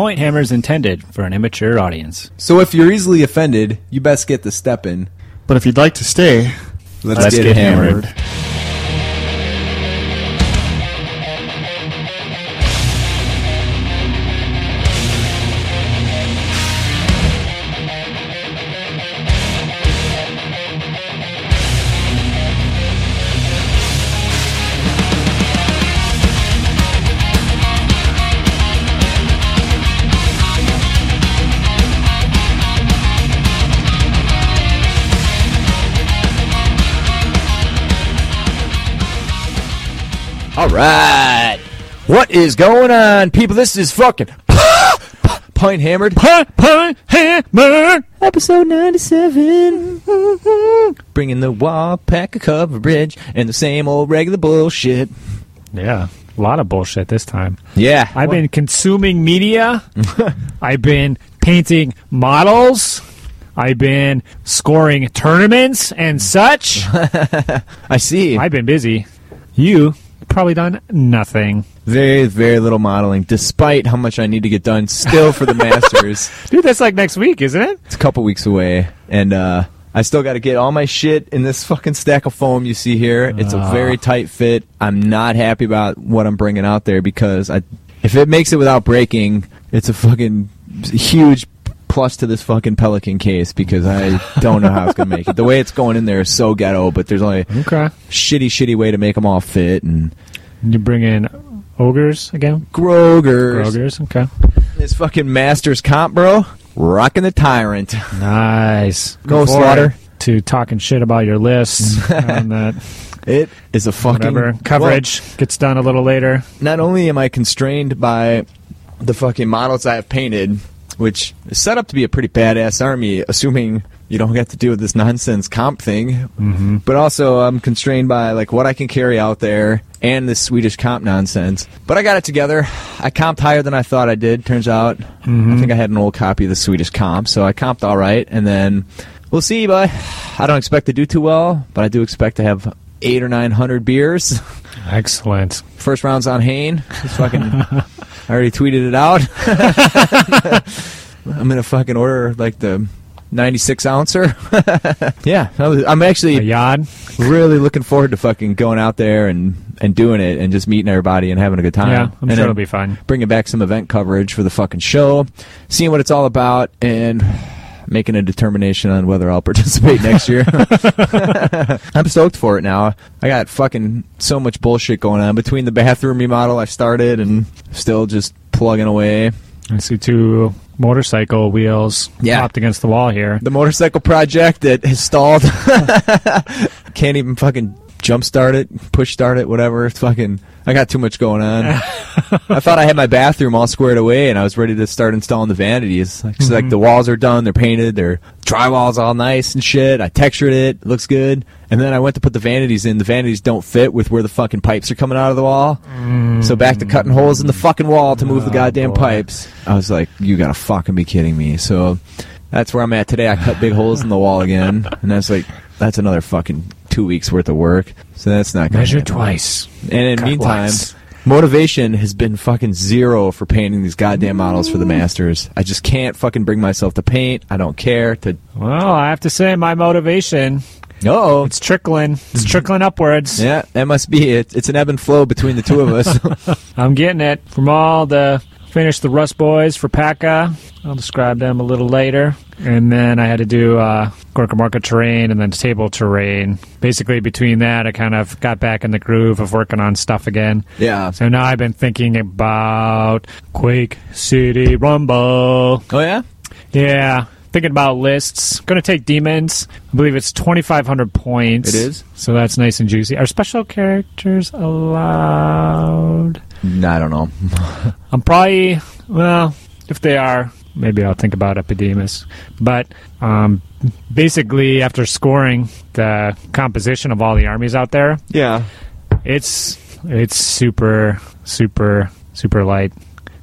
Point Hammer is intended for an immature audience. So if you're easily offended, you best get the step in. But if you'd like to stay, Let's, Let's get, get hammered. hammered. Right. What is going on, people? This is fucking Point Hammered. Point, point, hammer! Episode 97. Bringing the wall pack a of coverage and the same old regular bullshit. Yeah, a lot of bullshit this time. Yeah. I've been consuming media. I've been painting models. I've been scoring tournaments and such. I see. I've been busy. You probably done nothing. Very, very little modeling, despite how much I need to get done still for the Masters. Dude, that's like next week, isn't it? It's a couple weeks away, and uh, I still got to get all my shit in this fucking stack of foam you see here. It's a Ah. very tight fit. I'm not happy about what I'm bringing out there because I, if it makes it without breaking, it's a fucking huge plus to this fucking Pelican case because I don't know how it's gonna make it. The way it's going in there is so ghetto, but there's only Okay. shitty, shitty way to make them all fit and You bring in ogres again? Grogers. Ogres, okay. This fucking Masters comp, bro. Rocking the tyrant. Nice. Go, forward Slaughter. To talking shit about your lists and that It is a fucking whatever coverage gets done a little later. not only am I constrained by the fucking models I have painted, which is set up to be a pretty badass army, assuming you don't get to do with this nonsense comp thing, Mm-hmm. but also I'm constrained by like what I can carry out there and this Swedish comp nonsense. But I got it together. I comped higher than I thought I did. Turns out, Mm-hmm. I think I had an old copy of the Swedish comp, so I comped all right, and then we'll see. But I don't expect to do too well, but I do expect to have eight or nine hundred beers. Excellent. First round's on Hain. Fucking, I already tweeted it out. I'm gonna fucking order like the 96 ouncer. yeah, was- I'm A actually yard. really looking forward to fucking going out there and and doing it and just meeting everybody and having a good time. Yeah, I'm and sure it'll be fun. bringing back some event coverage for the fucking show, seeing what it's all about, and making a determination on whether I'll participate next year. I'm stoked for it now. I got fucking so much bullshit going on between the bathroom remodel I started and still just plugging away. I see two motorcycle wheels Yeah. propped against the wall here. The motorcycle project that has stalled. Can't even fucking jump start it, push start it, whatever. It's fucking. I got too much going on. I thought I had my bathroom all squared away, and I was ready to start installing the vanities. Like, so, like mm-hmm. the walls are done, they're painted, their drywall's all nice and shit. I textured it, it looks good. And then I went to put the vanities in. The vanities don't fit with where the fucking pipes are coming out of the wall. Mm. So back to cutting holes in the fucking wall to move the Oh, goddamn boy. pipes. I was like, you gotta fucking be kidding me. So that's where I'm at today. I cut big holes in the wall again, and that's like that's another fucking two weeks worth of work. So that's not gonna Measure happen. twice. And in Cut meantime, once. motivation has been fucking zero for painting these goddamn models for the Masters. I just can't fucking bring myself to paint. I don't care to. Well, I have to say, my motivation, Oh, it's trickling. It's trickling upwards. yeah, that must be it. It's an ebb and flow between the two of us. I'm getting it from all the finish the Rust Boys for PACA. I'll describe them a little later. And then I had to do uh, Gorka Market terrain and then table terrain. Basically, between that, I kind of got back in the groove of working on stuff again. yeah. So now I've been thinking about Quake City Rumble. Oh yeah. Yeah, thinking about lists. Going to take demons. I believe it's 2,500 points. It is? So that's nice and juicy. Are special characters allowed? No, I don't know. I'm probably well, if they are, maybe I'll think about Epidemius. But um, basically, after scoring the composition of all the armies out there, Yeah. it's it's super super super light.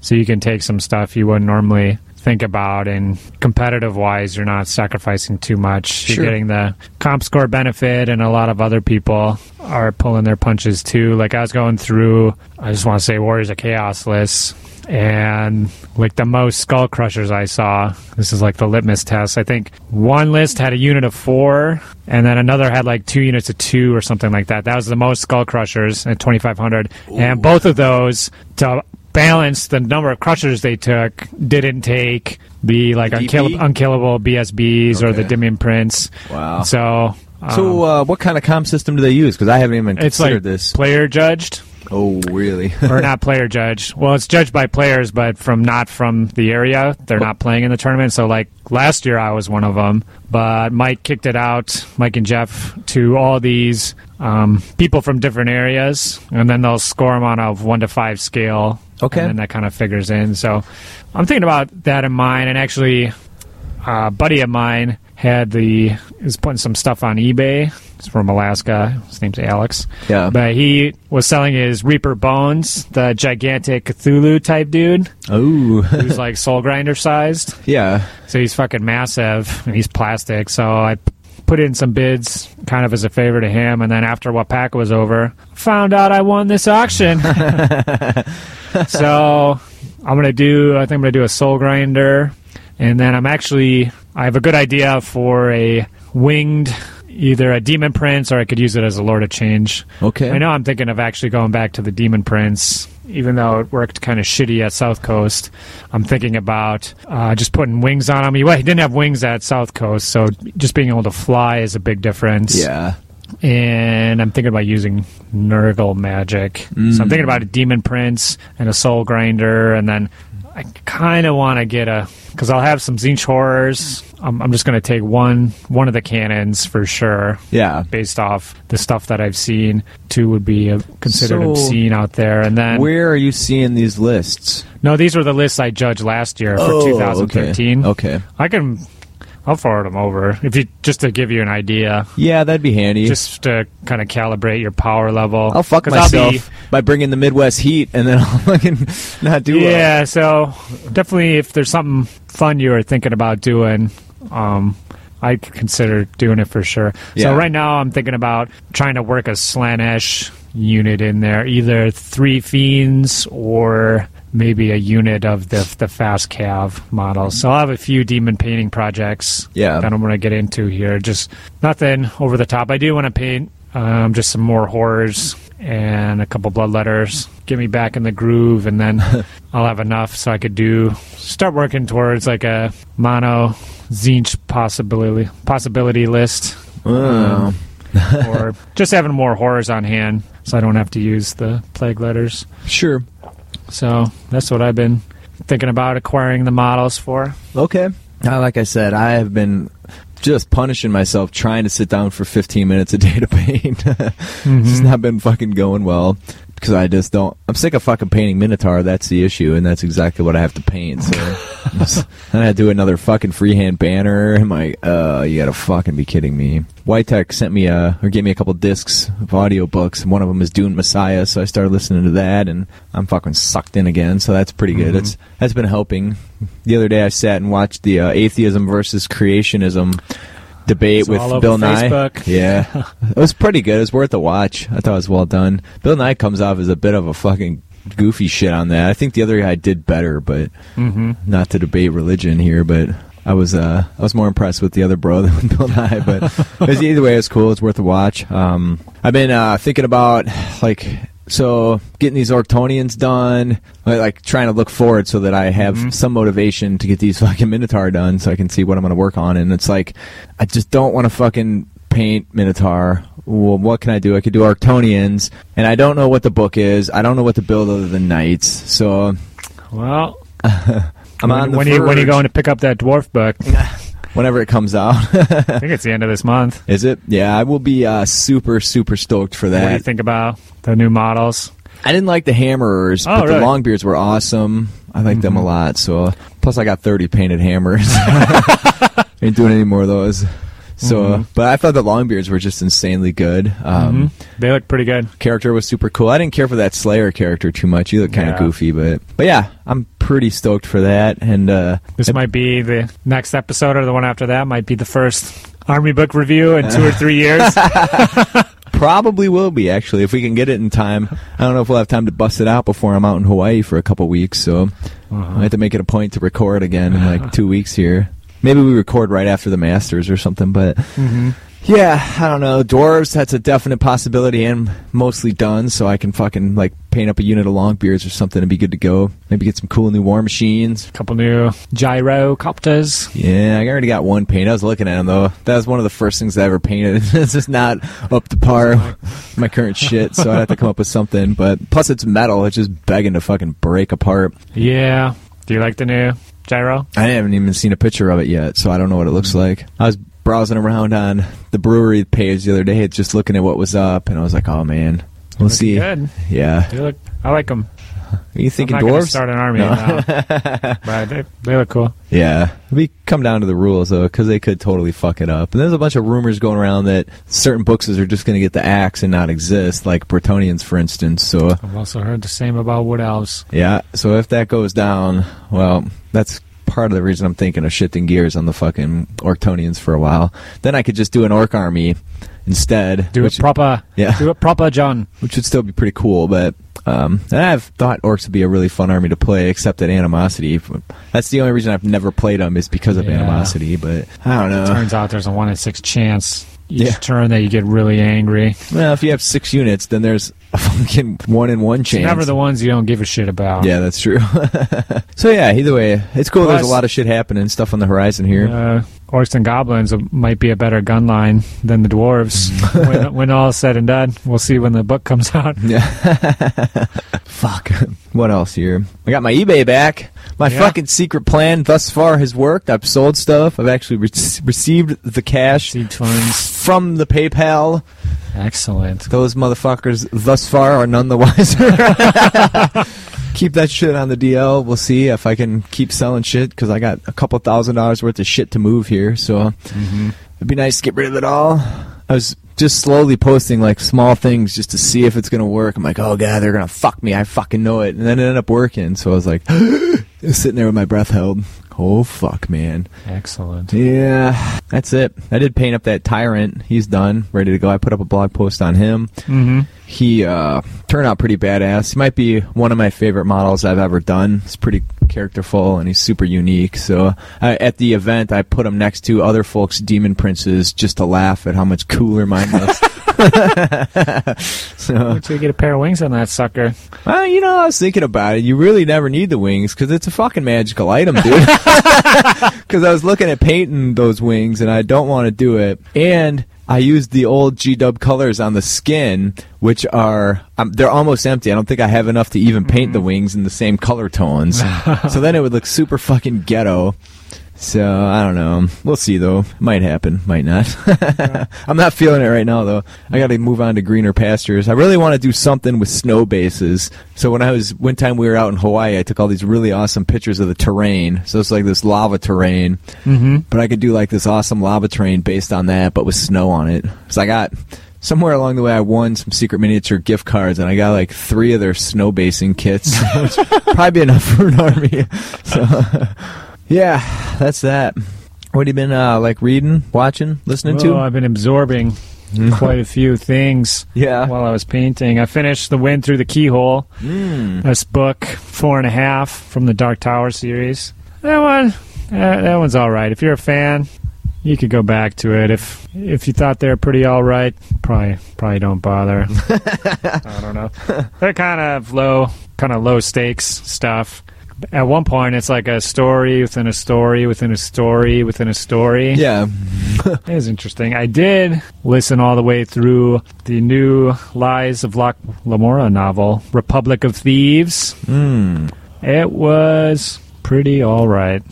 So you can take some stuff you wouldn't normally think about, and competitive wise, you're not sacrificing too much. Sure. You're getting the comp score benefit, and a lot of other people are pulling their punches too. Like I was going through, I just want to say Warriors of Chaos list. and like the most skull crushers I saw. This is like the litmus test. I think one list had a unit of four, and then another had like two units of two or something like that. That was the most skull crushers at 2,500, and both of those to balance the number of crushers they took didn't take the like DP? unkill- unkillable BSBs or the Okay. Demon Prince. Wow. So. Um, So, uh, what kind of comp system do they use? Because I haven't even it's considered like this. player judged. oh, really? or not player judged. Well, it's judged by players, but from not from the area. They're not playing in the tournament. So, like last year, I was one of them. But Mike kicked it out, Mike and Jeff, to all these um, people from different areas, and then they'll score them on a one to five scale. Okay. and then that kind of figures in. So, I'm thinking about that in mind, and actually, a buddy of mine had the is putting some stuff on eBay. He's from Alaska. His name's Alex. Yeah. But he was selling his Reaper Bones, the gigantic Cthulhu type dude, oh, who's like soul grinder sized. yeah. So he's fucking massive and he's plastic. So I put in some bids kind of as a favor to him. And then after what pack was over, found out I won this auction. so I'm going to do, I think I'm going to do a soul grinder. And then I'm actually, I have a good idea for a winged, either a Demon Prince or I could use it as a Lord of Change. Okay. I know I'm thinking of actually going back to the Demon Prince, even though it worked kind of shitty at South Coast. I'm thinking about uh, just putting wings on him. He, well, he didn't have wings at South Coast, so just being able to fly is a big difference. Yeah. And I'm thinking about using Nurgle magic. So I'm thinking about a Demon Prince and a Soul Grinder, and then I kind of want to get a because I'll have some Tzeentch horrors. I'm, I'm just going to take one one of the cannons for sure Yeah. based off the stuff that I've seen. Two would be uh, considered So, obscene out there, and then Where are you seeing these lists? no, these were the lists I judged last year for Oh, 2013. Okay. okay. I can, I'll forward them over if you just to give you an idea, Yeah, that'd be handy. just to kind of calibrate your power level. I'll fuck myself be- by bringing the Midwest heat, and then I'll fucking not do well. yeah, so definitely if there's something fun you were thinking about doing, um, I'd consider doing it for sure. Yeah. So right now I'm thinking about trying to work a Slaanesh unit in there, either three fiends or maybe a unit of the the fast cav model. So I'll have a few demon painting projects Yeah. that I'm going to get into here. Just nothing over the top. I do want to paint um, just some more horrors and a couple blood letters. Get me back in the groove, and then I'll have enough so I could do start working towards like a mono Tzeentch possibility possibility list, Oh. or just having more horrors on hand so I don't have to use the plague letters. Sure. So that's what I've been thinking about acquiring the models for. Okay. Uh, like I said, I have been just punishing myself trying to sit down for 15 minutes a day to paint. It's not been fucking going well because I just don't. I'm sick of fucking painting Minotaur. That's the issue, and that's exactly what I have to paint. So and I do another fucking freehand banner. I'm like, uh, you gotta fucking be kidding me. Whitech sent me a or gave me a couple discs of audiobooks, and one of them is Dune Messiah. So I started listening to that, and I'm fucking sucked in again. So that's pretty good. It's that's been helping. The other day I sat and watched the uh, atheism versus creationism debate It's with Bill Nye. Facebook. Yeah, it was pretty good. It was worth a watch. I thought it was well done. Bill Nye comes off as a bit of a fucking goofy shit on that. I think the other guy did better, but Mm-hmm. not to debate religion here, but. I was uh, I was more impressed with the other bro than with Bill Nye, but it was, either way, it's cool. It's worth a watch. Um, I've been uh, thinking about like so getting these Orktonians done, like, trying to look forward so that I have Mhm. some motivation to get these fucking Minotaur done, so I can see what I'm going to work on. And it's like I just don't want to fucking paint Minotaur. Well, what can I do? I could do Orktonians, and I don't know what the book is. I don't know what to build other than knights. So Well, I'm when, on the when, you, when are you going to pick up that dwarf book? whenever it comes out. I think it's the end of this month. Is it? Yeah, I will be uh, super super stoked for that. What do you think about the new models? I didn't like the hammerers, Oh, but really? the longbeards were awesome. I like them a Mhm. lot. So plus, I got 30 painted hammers. Ain't doing any more of those. So, Mhm. but I thought the longbeards were just insanely good. Um, Mhm. They look pretty good. Character was super cool. I didn't care for that Slayer character too much. He looked kind of Yeah. goofy, but but yeah, I'm pretty stoked for that. And uh, This might be the next episode or the one after that might be the first army book review in two or three years. probably will be actually if we can get it in time. I don't know if we'll have time to bust it out before I'm out in Hawaii for a couple weeks. So I have to make it a point to record again in like two weeks here. Maybe we record right after the Masters or something, but mm-hmm. yeah, I don't know. Dwarves, that's a definite possibility and mostly done, so I can fucking like paint up a unit of long beards or something and be good to go. Maybe get some cool new war machines. A couple new gyrocopters. Yeah, I already got one paint. I was looking at them though. That was one of the first things I ever painted. it's just not up to par my current shit, so I have to come up with something. But plus, it's metal. It's just begging to fucking break apart. Yeah. Do you like the new gyro? I haven't even seen a picture of it yet, so I don't know what it looks mm-hmm. like. I was browsing around on the brewery page the other day, just looking at what was up, and I was like, oh man, we'll see. Good. Yeah, They look. I like them. Are you thinking I'm not dwarves? start an army now, but they, they look cool. Yeah, we come down to the rules though, because they could totally fuck it up. And there's a bunch of rumors going around that certain books are just going to get the axe and not exist, like Bretonnians, for instance. So I've also heard the same about wood elves. yeah, so if that goes down, well, that's part of the reason I'm thinking of shifting gears on the fucking Orktonians for a while. Then I could just do an orc army instead. Do it proper. Yeah. Do it proper, John. which would still be pretty cool. But um, and I've thought orcs would be a really fun army to play, except at animosity. That's the only reason I've never played them is because of Yeah. animosity. But I don't know. It Turns out there's a one in six chance each Yeah. turn that you get really angry. Well, if you have six units, then there's a fucking one in one It's chance. never the ones you don't give a shit about. yeah, that's true. so yeah, either way, it's cool. There's a lot of shit happening, stuff on the horizon here. Uh, orcs and goblins might be a better gun line than the dwarves. when, when all is said and done, we'll see when the book comes out. Yeah. Fuck. What else here? I got my eBay back. My Yeah. fucking secret plan thus far has worked. I've sold stuff. I've actually re- received the cash funds. from the PayPal. Excellent. Those motherfuckers thus far are none the wiser. keep that shit on the DL. We'll see if I can keep selling shit because I got a couple thousand dollars worth of shit to move here. So mm-hmm. it'd be nice to get rid of it all. I was just slowly posting like small things just to see if it's gonna work. I'm like, oh god, they're gonna fuck me. I fucking know it. And then it ended up working. So I was like, sitting there with my breath held. Oh fuck, man. Excellent. Yeah, that's it. I did paint up that tyrant. He's done, ready to go. I put up a blog post on him. Mm-hmm. He uh, turned out pretty badass. He might be one of my favorite models I've ever done. He's pretty characterful and he's super unique. So at the event, I put him next to other folks' demon princes just to laugh at how much cooler mine was. so, you get a pair of wings on that sucker. well, you know, I was thinking about it. You really never need the wings because it's a fucking magical item, dude. Because I was looking at painting those wings and I don't want to do it. And I used the old G Dub colors on the skin, which are um, they're almost empty. I don't think I have enough to even paint the wings in the same color tones. so then it would look super fucking ghetto. So I don't know. We'll see though. Might happen. Might not. I'm not feeling it right now though. I got to move on to greener pastures. I really want to do something with snow bases. So when I was one time we were out in Hawaii, I took all these really awesome pictures of the terrain. So it's like this lava terrain, Mm-hmm. but I could do like this awesome lava terrain based on that, but with snow on it. So I got somewhere along the way I won some secret miniature gift cards, and I got like three of their snow basing kits, which probably enough for an army. So. Yeah, that's that. What have you been uh, like reading, watching, listening Well, to? I've been absorbing quite a few things Yeah. while I was painting. I finished The Wind Through the Keyhole. Mm. This book, four and a half from the Dark Tower series. That one, uh, that one's all right. If you're a fan, you could go back to it. If if you thought they were pretty all right, probably probably don't bother. I don't know. They're kind of low, kind of low stakes stuff. At one point, it's like a story within a story within a story within a story. Yeah. It was interesting. I did listen all the way through the new Lies of Locke Lamora novel, Republic of Thieves. Mm. It was pretty all right.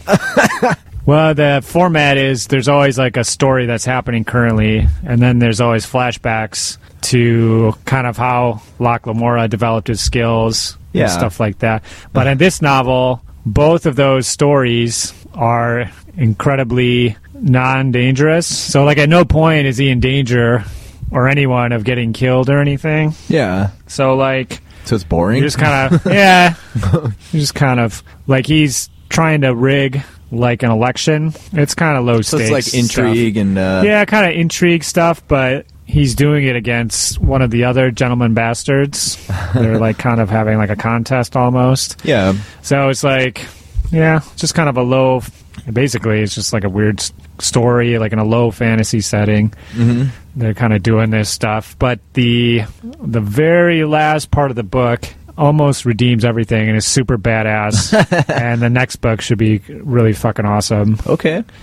well, the format is there's always like a story that's happening currently, and then there's always flashbacks to kind of how Locke Lamora developed his skills Yeah. and stuff like that. But in this novel, both of those stories are incredibly non-dangerous. So, like, at no point is he in danger or anyone of getting killed or anything. Yeah. So, like, So it's boring. you just kind of yeah. You just kind of like he's trying to rig like an election. It's kind of low so stakes. it's like intrigue and uh, Yeah, kind of intrigue stuff, but he's doing it against one of the other gentleman bastards. They're like kind of having like a contest almost. Yeah. So it's like, yeah, just kind of a low. Basically, it's just like a weird story, like in a low fantasy setting. hmm They're kind of doing this stuff, but the the very last part of the book almost redeems everything and is super badass. and the next book should be really fucking awesome. Okay.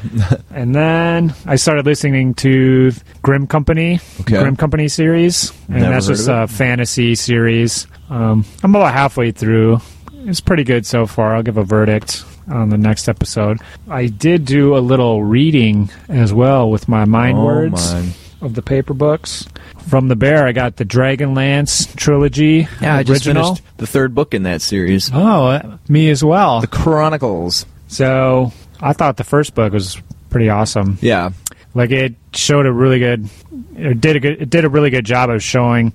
And then I started listening to Grim Company, Okay. Grim Company series, and Never that's just a fantasy series. Um, I'm about halfway through. It's pretty good so far. I'll give a verdict on the next episode. I did do a little reading as well with my mind Oh, words my. of the paper books. From the Bear, I got the Dragonlance trilogy. Yeah, I just original. finished the third book in that series. Oh, uh, me as well. The Chronicles. So I thought the first book was pretty awesome. Yeah. Like it showed a really good, it did a good, it did a really good job of showing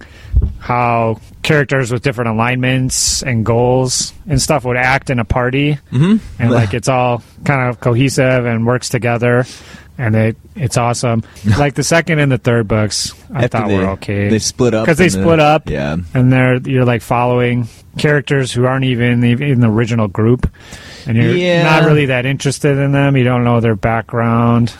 how characters with different alignments and goals and stuff would act in a party, hmm and like it's all kind of cohesive and works together, and it it's awesome. like the second and the third books, I After thought they, were okay They split up because they split up. Yeah. and they're you're like following characters who aren't even in the original group, and you're Yeah. not really that interested in them. You don't know their background.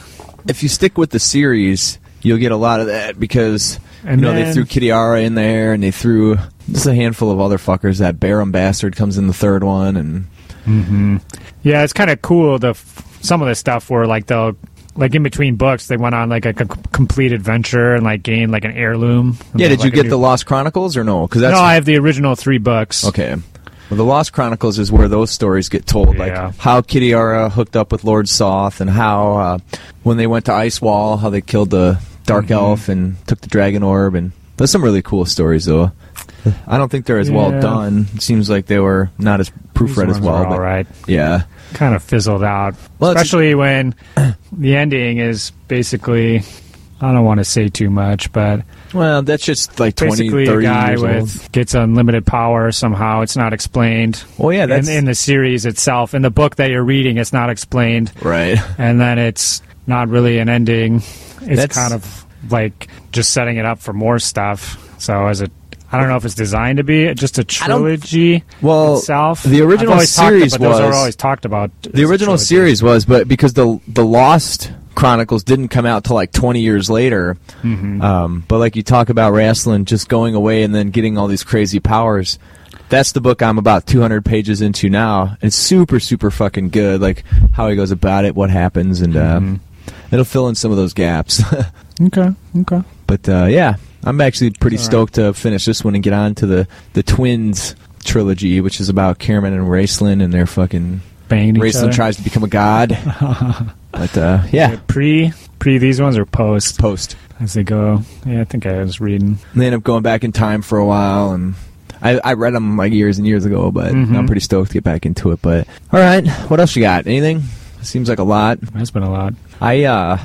If you stick with the series, you'll get a lot of that because And you know they then- threw Kitiara in there and they threw just a handful of other fuckers. That Baron bastard comes in the third one, and hmm Yeah, it's kind of cool. The some of the stuff where like they'll like in between books they went on like a c- complete adventure and like gained like an heirloom. yeah. Did Like you get new- the Lost Chronicles or no? Because no, I have the original three books. okay. Well, the Lost Chronicles is where those stories get told, Yeah. like how Kitiara hooked up with Lord Soth, and how uh, when they went to Ice Wall, how they killed the Dark Mhm. Elf and took the Dragon Orb, and there's some really cool stories though. I don't think they're as well done. It seems like they were not as proofread as well. But all right. yeah, Kind of fizzled out, Well, especially when the ending is basically. I don't want to say too much, but well, that's just like 20, basically 30 a guy with old. gets unlimited power somehow. It's not explained. Well, yeah, that's in, in the series itself. In the book that you're reading, it's not explained. right. and then it's not really an ending. It's That's- kind of like just setting it up for more stuff. So as a, I don't know if it's designed to be just a trilogy Well, itself. the original I've talked series about, those are was- always talked about. The original series was, but because the the Lost Chronicles didn't come out till like 20 years later. Mhm. Um, but like you talk about Raistlin just going away and then getting all these crazy powers. That's the book I'm about 200 pages into now. It's super, super fucking good. Like how he goes about it, what happens, and uh, Mhm. it'll fill in some of those gaps. Okay. Okay. but uh, yeah, I'm actually pretty All right. stoked to finish this one and get on to the the twins trilogy, which is about Caramon and Raistlin and their fucking Banging Raistlin tries to become a god. but uh, yeah, Pre pre these ones or post post. as they go. Yeah, I think I was reading. And they end up going back in time for a while, and I, I read them like years and years ago, but Mhm. I'm pretty stoked to get back into it. But all right, what else you got? Anything? Seems like a lot. That's been a lot. I uh,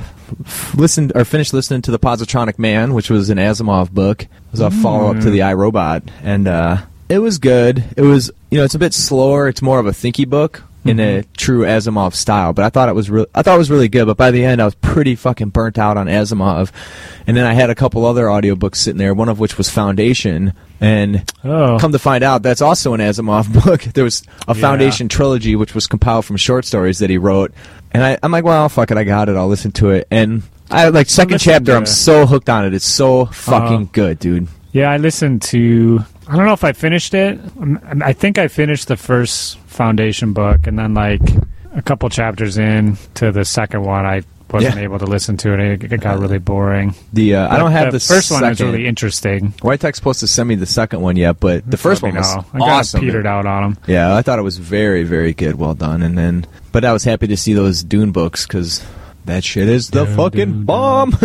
listened or finished listening to the Positronic Man, which was an Asimov book. It was a follow up to Mm. the I, Robot, and uh, it was good. It was you know it's a bit slower. It's more of a thinky book in a Mhm. true Asimov style, but I thought it was real. I thought it was really good. But by the end, I was pretty fucking burnt out on Asimov, and then I had a couple other audiobooks sitting there. One of which was Foundation, and Oh, Come to find out, that's also an Asimov book. There was a Yeah. Foundation trilogy, which was compiled from short stories that he wrote. And I, I'm like, well, fuck it, I got it. I'll listen to it. And I like second chapter. to- I'm so hooked on it. It's so fucking Uh-huh. good, dude. Yeah, I listened to. I don't know if I finished it. Um, I think I finished the first Foundation book, and then like a couple chapters in to the second one, I wasn't Yeah. able to listen to it. It, got really boring. The uh, I don't have the, the, first one was really interesting. White Tech's supposed to send me the second one yet, but the first one was know. I got awesome. petered out on them. Yeah, I thought it was very, very good. Well done. And then, but I was happy to see those Dune books because that shit is the Dune, fucking Dune, bomb.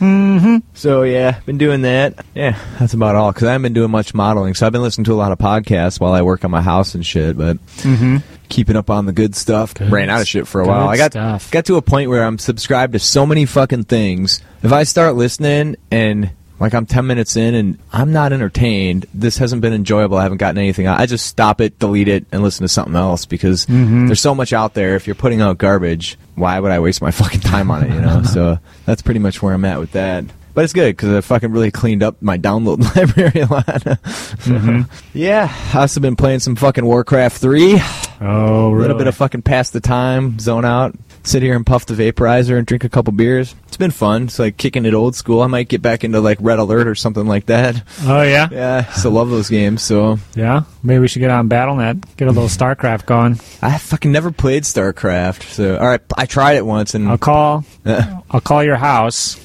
Mm-hmm. So yeah, been doing that. Yeah, that's about all. Because I haven't been doing much modeling, so I've been listening to a lot of podcasts while I work on my house and shit. But Mm-hmm. keeping up on the good stuff. Good Ran out of shit for a good while. I got stuff. got to a point where I'm subscribed to so many fucking things. If I start listening and like I'm 10 minutes in and I'm not entertained, this hasn't been enjoyable. I haven't gotten anything out. I just stop it, delete it, and listen to something else because Mhm. there's so much out there. If you're putting out garbage, why would I waste my fucking time on it? You know. so that's pretty much where I'm at with that. But it's good because I fucking really cleaned up my download library a lot. Mm-hmm. yeah, I've also been playing some fucking Warcraft 3. Oh, really? A little bit of fucking pass the time, zone out, sit here and puff the vaporizer and drink a couple beers. It's been fun. It's like kicking it old school. I might get back into like Red Alert or something like that. oh yeah? Yeah, I still love those games. So Yeah. Maybe we should get on Battle.net, get a little StarCraft going. I fucking never played StarCraft. So all right, I tried it once and I'll call. I'll call your house,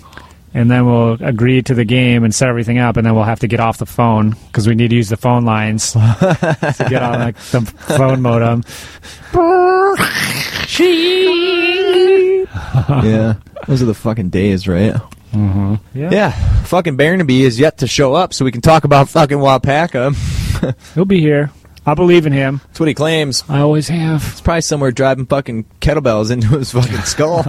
and then we'll agree to the game and set everything up, and then we'll have to get off the phone because we need to use the phone lines to get on like the phone modem. Yeah, those are the fucking days, right? Mm-hmm. Yeah. Yeah, fucking Barnaby is yet to show up, so we can talk about fucking Wapaka. he'll be here. I believe in him. That's what he claims. I always have. It's probably somewhere driving fucking kettlebells into his fucking skull.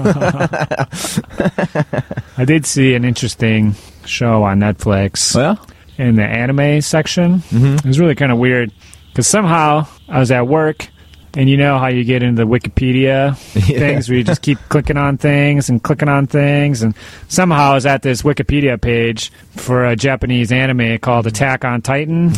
I did see an interesting show on Netflix oh, well, in the anime section. Mm-hmm. It was really kind of weird because somehow I was at work. And you know how you get into the Wikipedia things where you just keep clicking on things and clicking on things. And somehow I was at this Wikipedia page for a Japanese anime called Attack on Titan.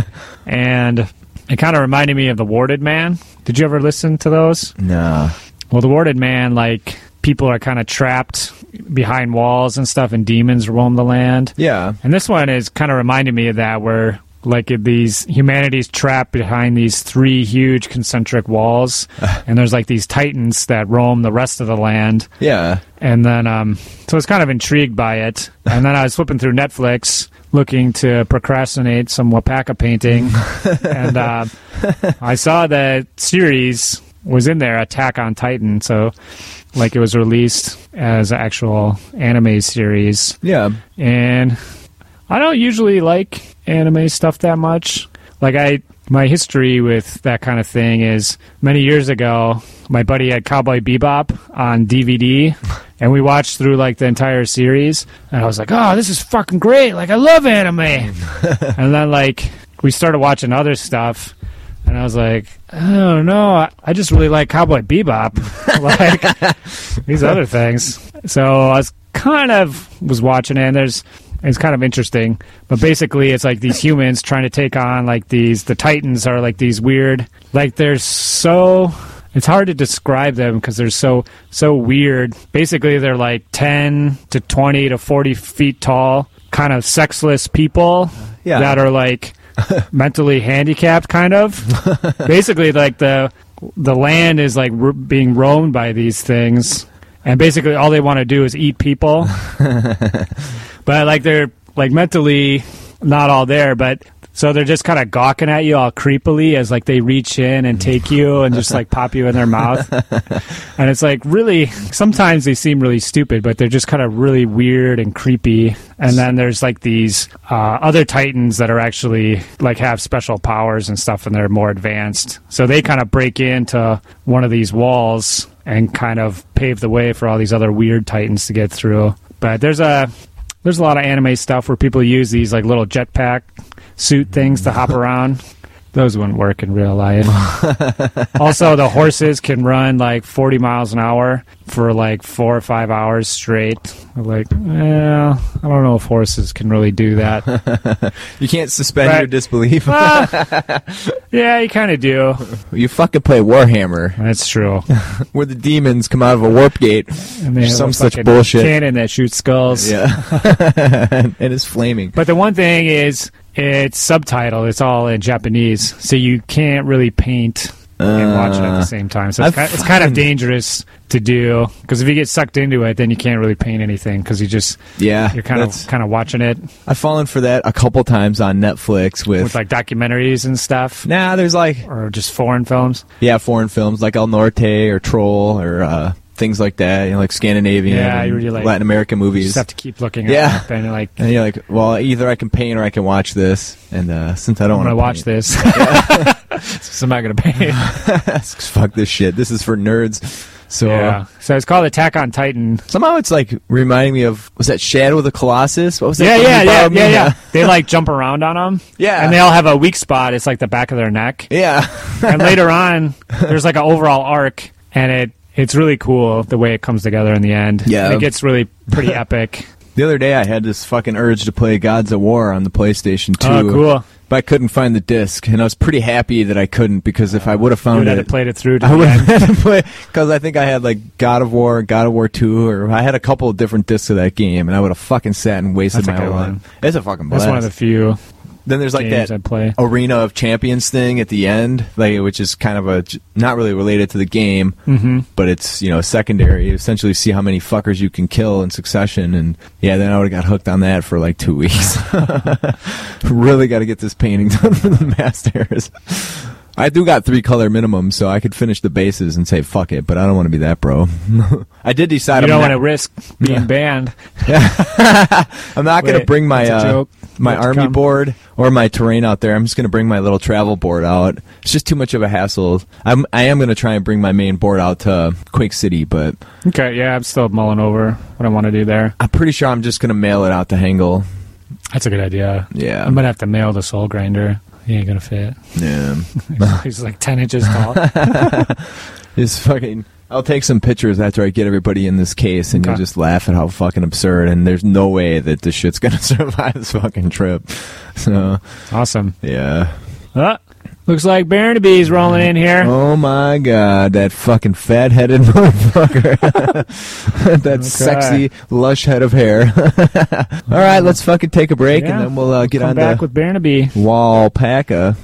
and it kind of reminded me of The Warded Man. Did you ever listen to those? No. Well, the warded man, like people are kind of trapped behind walls and stuff, and demons roam the land. Yeah. And this one is kind of reminding me of that, where like these humanity's trapped behind these three huge concentric walls, and there's like these titans that roam the rest of the land. Yeah. And then, um, so I was kind of intrigued by it. And then I was flipping through Netflix looking to procrastinate some Wapaka painting. and uh, I saw that series was in there, Attack on Titan. So, like, it was released as an actual anime series. Yeah. And I don't usually like anime stuff that much. Like I my history with that kind of thing is many years ago, my buddy had Cowboy Bebop on DVD and we watched through like the entire series and I was like, "Oh, this is fucking great. Like I love anime." and then like we started watching other stuff and I was like, I don't know. I- I just really like Cowboy Bebop, like these other things. So I was kind of was watching it. And there's it's kind of interesting, but basically it's like these humans trying to take on like these. The Titans are like these weird, like they're so. It's hard to describe them because they're so so weird. Basically, they're like ten to twenty to forty feet tall, kind of sexless people Yeah. that are like mentally handicapped kind of basically like the the land is like ro- being roamed by these things and basically all they want to do is eat people. But like they're like mentally not all there but so they're just kind of gawking at you all creepily as like they reach in and take you and just like pop you in their mouth. And it's like really sometimes they seem really stupid but they're just kind of really weird and creepy. And then there's like these uh, other titans that are actually like have special powers and stuff and they're more advanced. So they kind of break into one of these walls and kind of pave the way for all these other weird titans to get through. But there's a there's a lot of anime stuff where people use these like little jetpack suit things to hop around those wouldn't work in real life also, the horses can run like 40 miles an hour for like four or five hours straight. Like, well, I don't know if horses can really do that. You can't suspend Right. your disbelief. yeah, you kind of do. you fucking play Warhammer, That's true. where the demons come out of a warp gate. And they have Some a such bullshit. cannon that shoots skulls. Yeah. and it's flaming. But the one thing is, it's subtitled. It's all in Japanese, so you can't really paint and watch it at Uh, the same time. So it's, kind, it's kind of dangerous to do because if you get sucked into it, then you can't really paint anything because you just Yeah. you're kind of kind of watching it I've fallen for that a couple times on Netflix with. with like documentaries and stuff, nah, there's like or just foreign films. yeah, foreign films like El Norte or Troll or uh, things like that. You know, like Scandinavian, Yeah, you really like- Latin American You movies. just have to keep looking Yeah. up and like and you're like, well, either I can paint or I can watch this. And uh, since I don't want to watch this. so I'm not gonna paint. fuck this shit. This is for nerds. So yeah. So it's called Attack on Titan. somehow it's like reminding me of was that Shadow of the Colossus? What was that? Yeah, yeah, yeah, yeah, yeah. They like jump around on them. Yeah. and they all have a weak spot. It's like the back of their neck. Yeah. and later on, there's like an overall arc, and it it's really cool the way it comes together in the end. Yeah. And it gets really pretty epic. The other day, I had this fucking urge to play Gods of War on the PlayStation 2. Oh, cool. But I couldn't find the disc, and I was pretty happy that I couldn't because if I would have You found would have it, played it through to I would have had to play because I think I had like God of War, God of War Two, or I had a couple of different discs of that game, and I would have fucking sat and wasted That's my whole life. It's a fucking blast. That's one of the few then there's like that I play. Arena of Champions thing at the end, like which is kind of a not really related to the game, Mm-hmm. but it's you know secondary. You essentially see how many fuckers you can kill in succession, and yeah, then I would have got hooked on that for like two weeks. really got to get this painting done for the masters. I do got three color minimum, so I could finish the bases and say fuck it, but I don't want to be that bro. I did decide You I'm don't want to risk being Yeah. banned. I'm not going to bring my that's a uh, joke. My army come? board or my terrain out there. I'm just going to bring my little travel board out. It's just too much of a hassle. I'm I am going to try and bring my main board out to Quake City, but Okay, yeah, I'm still mulling over what I want to do there. I'm pretty sure I'm just going to mail it out to Hangle. That's a good idea. Yeah. I'm gonna have to mail the soul grinder. He ain't gonna fit. Yeah. He's like ten inches tall. he's fucking I'll take some pictures after I get everybody in this case and you'll just laugh at how fucking absurd and there's no way that this shit's going to survive this fucking trip. So, awesome. yeah. Ah, looks like Barnaby's rolling in here. Oh my god, that fucking fat headed motherfucker. that Okay. sexy, lush head of hair. All right, let's fucking take a break Yeah. and then we'll uh, get Come on back with Barnaby. Walpaca.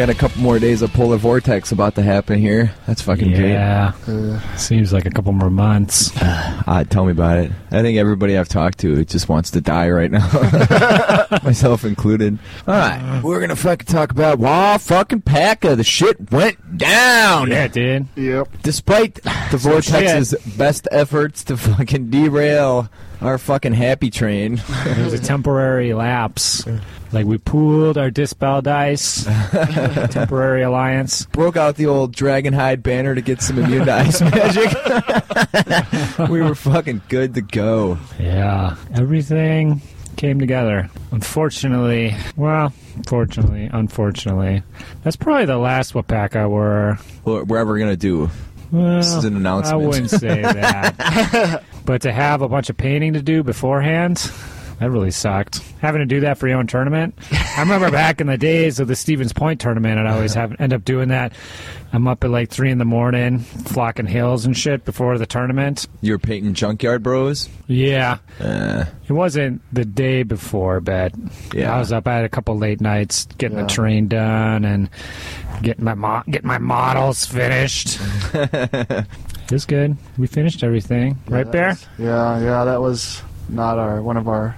Got a couple more days of polar vortex about to happen here. That's fucking great. Yeah, Uh, seems like a couple more months. Ah, tell me about it. I think everybody I've talked to just wants to die right now, myself included. All right, we're gonna fucking talk about Wah fucking Packa. The shit went down. Yeah, it did. yep. Despite the Vortex's best efforts to fucking derail our fucking happy train, It was a temporary lapse. Like we pooled our dispel dice, temporary alliance. broke out the old Dragonhide banner to get some immune to ice magic. we were fucking good to go. Yeah, everything came together. Unfortunately, well, fortunately, unfortunately, that's probably the last Wapaka we're. We're ever gonna do. Well, This is an announcement. I wouldn't say that. but to have a bunch of painting to do beforehand, that really sucked. Having to do that for your own tournament. I remember back in the days of the Stevens Point tournament, I'd always have end up doing that. I'm up at like three in the morning, flocking hills and shit before the tournament. You were painting Junkyard Bros. Yeah, Uh, it wasn't the day before, but Yeah. I was up. I had a couple late nights getting Yeah. the terrain done and getting my mo- getting my models finished. it was good. We finished everything, right, that Bear? was- yeah, yeah, that was not our one of our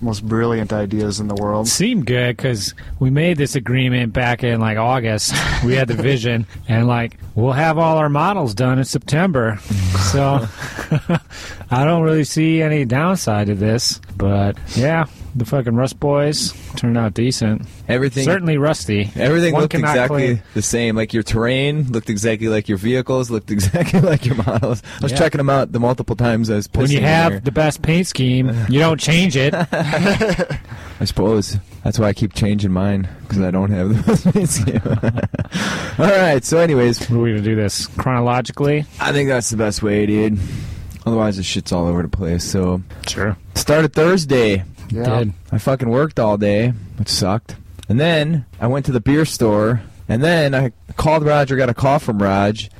most brilliant ideas in the world. seemed good because we made this agreement back in like August. We had the vision, and like we'll have all our models done in September. So I don't really see any downside to this. But yeah, the fucking Rust Boys turned out decent. Everything Certainly rusty. Everything One looked exactly the same. Like your terrain looked exactly like your vehicles, looked exactly like your models. I was Yeah. checking them out the multiple times I was When you have there. the best paint scheme, you don't change it. I suppose that's why I keep changing mine because I don't have the best paint scheme. All right. So, anyways, We're going to do this chronologically. I think that's the best way, dude. Otherwise, the shit's all over the place. So, Sure. started Thursday. Yeah. Did. I fucking worked all day, which sucked. And then I went to the beer store, and then I called Roger, got a call from Raj,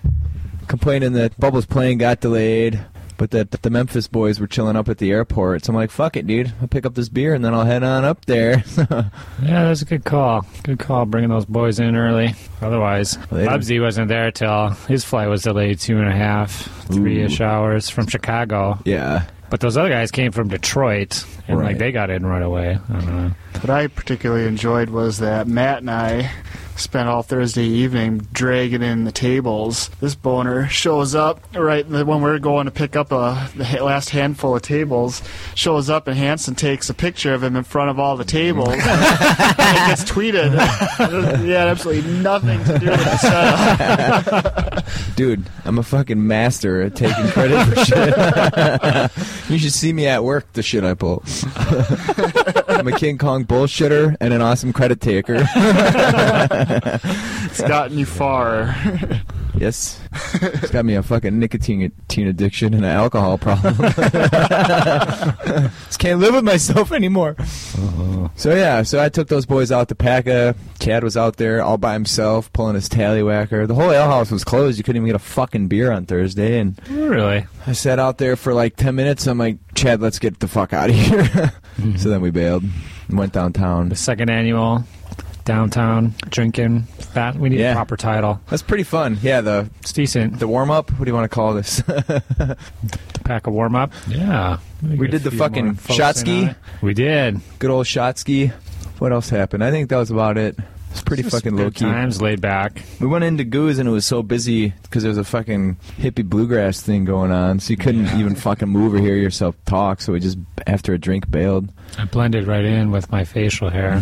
complaining that Bubbles' plane got delayed, but that the Memphis boys were chilling up at the airport. So I'm like, fuck it, dude. I'll pick up this beer, and then I'll head on up there. Yeah, that's a good call. Good call bringing those boys in early. Otherwise, Well, Bubsy wasn't there till his flight was delayed two and a half, three ish hours from Chicago. yeah. But those other guys came from Detroit, and Right. like they got in right away. I don't know. What I particularly enjoyed was that Matt and I spent all Thursday evening dragging in the tables. This boner shows up right when we're going to pick up a, the last handful of tables. Shows up and Hanson takes a picture of him in front of all the tables. and it gets tweeted. he had absolutely nothing to do with the setup. Dude, I'm a fucking master at taking credit for shit. you should see me at work, the shit I pull. I'm a King Kong bullshitter and an awesome credit taker. It's gotten you far. Yes. It's got me a fucking nicotine teen addiction and an alcohol problem. Just can't live with myself anymore. Uh-huh. So yeah, so I took those boys out to Paca. Chad was out there all by himself pulling his tallywhacker. The whole ale house was closed. You couldn't even get a fucking beer on Thursday. And Really? I sat out there for like 10 minutes. I'm like, Chad, let's get the fuck out of here. Mm-hmm. So then we bailed and went downtown. The second annual downtown drinking. That we need Yeah. a proper title. That's pretty fun. Yeah, the It's decent. the warm up. What do you want to call this? Pack a warm up. Yeah. We did the fucking shot ski. We did. Good old shot ski. What else happened? I think that was about it. It's pretty fucking low key. Times laid back. We went into Goose and it was so busy because there was a fucking hippie bluegrass thing going on, so you couldn't even fucking move or hear yourself talk. So we just, after a drink, bailed. I blended right in with my facial hair.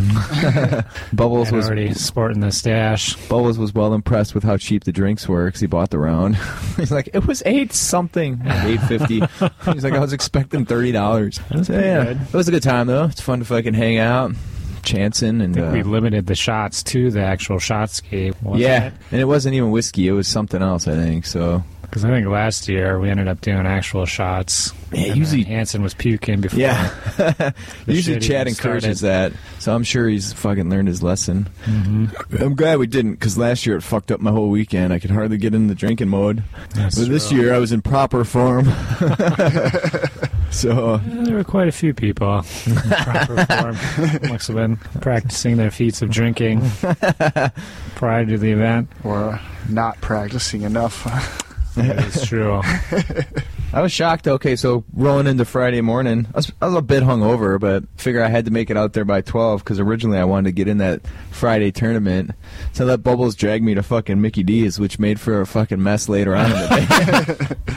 Bubbles was already sporting the stash. Bubbles was well impressed with how cheap the drinks were because he bought the round. He's like, it was eight something, eight fifty. He's like, I was expecting thirty dollars. Pretty yeah, good. it was a good time though. It's fun to fucking hang out, chancing and I think uh, we limited the shots to the actual shots ski. yeah. And it wasn't even whiskey; it was something else, I think. So Because I think last year we ended up doing actual shots. Yeah, And usually- Hanson was puking before. yeah, usually Chad encourages that. So I'm sure he's fucking learned his lesson. Mm-hmm. I'm glad we didn't because last year it fucked up my whole weekend. I could hardly get in the drinking mode. That's but this year I was in proper form. so Yeah, there were quite a few people in proper form. Must have been practicing their feats of drinking prior to the event. or not practicing enough. It's true. I was shocked. Okay, so rolling into Friday morning, I was, I was a bit hungover, but figure I had to make it out there by twelve because originally I wanted to get in that Friday tournament. So that Bubbles dragged me to fucking Mickey D's, which made for a fucking mess later on in the day.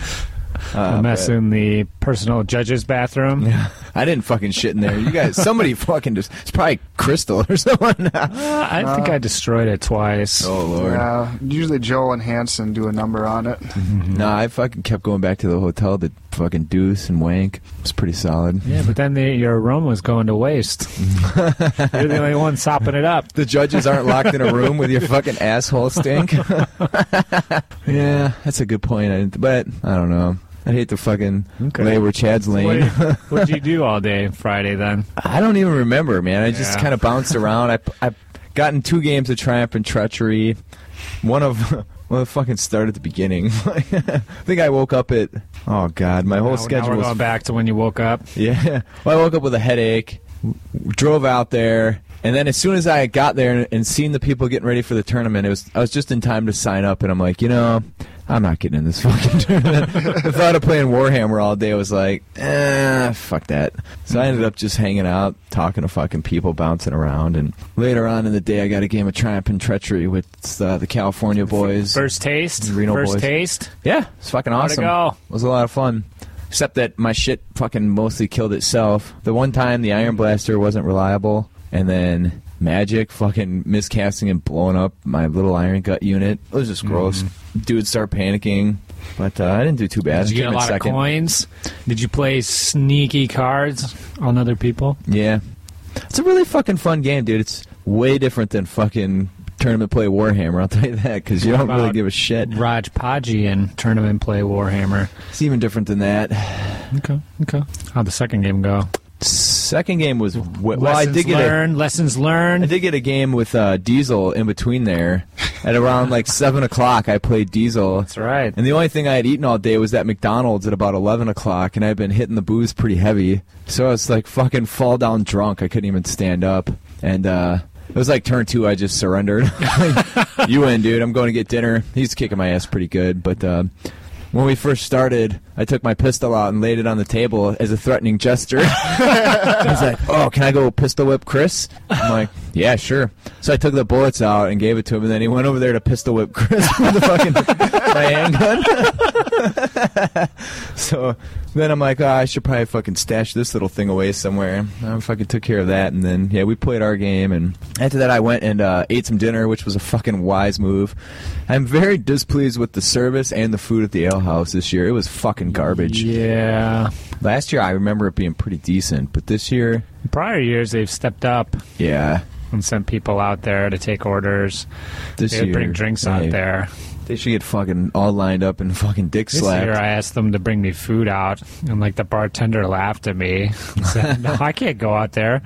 Uh, a mess but- in the personal judge's bathroom. I didn't fucking shit in there. You guys, somebody fucking just. It's probably Crystal or someone. Uh, I think I destroyed it twice. oh lord. Yeah, usually Joel and Hanson do a number on it. No, I fucking kept going back to the hotel to fucking deuce and wank. It's pretty solid. Yeah, but then the, your aroma was going to waste. You're the only one sopping it up. The judges aren't locked in a room with your fucking asshole stink. yeah, that's a good point. I didn't, but I don't know. I hate to fucking Okay. lay where Chad's What laying. what'd you do all day Friday then? I don't even remember, man. I just kind of bounced around. I I got in two games of Triumph and Treachery. One of well, it fucking started at the beginning. I think I woke up at oh god, my whole Now- schedule now we're was going back to when you woke up. Yeah. Well, I woke up with a headache, drove out there, and then as soon as I got there and, and seen the people getting ready for the tournament, it was I was just in time to sign up, and I'm like, you know, I'm not getting in this fucking tournament. the thought of playing Warhammer all day was like, eh, fuck that. So I ended up just hanging out, talking to fucking people, bouncing around, and later on in the day, I got a game of Triumph and Treachery with uh, the California boys. First taste? Reno First boys. taste? Yeah, it's fucking awesome. go? It was a lot of fun. except that my shit fucking mostly killed itself. The one time the Iron Blaster wasn't reliable, and then Magic fucking miscasting and blowing up my little Iron Gut unit. It was just gross. Dude start panicking, but uh, I didn't do too bad. Did you get a lot second. of coins? Did you play sneaky cards on other people? Yeah. It's a really fucking fun game, dude. It's way different than fucking tournament play Warhammer, I'll tell you that, because you don't really give a shit. Raj Paji in tournament play Warhammer. It's even different than that. Okay, okay. How'd the second game go? Second game was well, I lessons did get a, learned. lessons learned. I did get a game with uh, Diesel in between there. At around like seven o'clock, I played Diesel, That's right. and the only thing I had eaten all day was that McDonald's at about eleven o'clock, and I'd been hitting the booze pretty heavy, so I was like fucking fall down drunk. I couldn't even stand up, and uh, it was like turn two. I just surrendered. you win, dude. I'm going to get dinner. He's kicking my ass pretty good, but. Uh, when we first started, I took my pistol out and laid it on the table as a threatening gesture. He's like, "Oh, can I go pistol whip Chris?" I'm like, "Yeah, sure." So I took the bullets out and gave it to him, and then he went over there to pistol whip Chris with the fucking my handgun. so then I'm like, oh, I should probably fucking stash this little thing away somewhere. I fucking took care of that, and then yeah, we played our game, and after that, I went and uh, ate some dinner, which was a fucking wise move. I'm very displeased with the service and the food at the ale house this year. It was fucking garbage. Yeah. Last year, I remember it being pretty decent, but this year, prior years, they've stepped up yeah, and sent people out there to take orders. this They would year bring drinks out they- there. They should get fucking all lined up and fucking dick This slapped. year, I asked them to bring me food out, and like the bartender laughed at me said, "No, I can't go out there.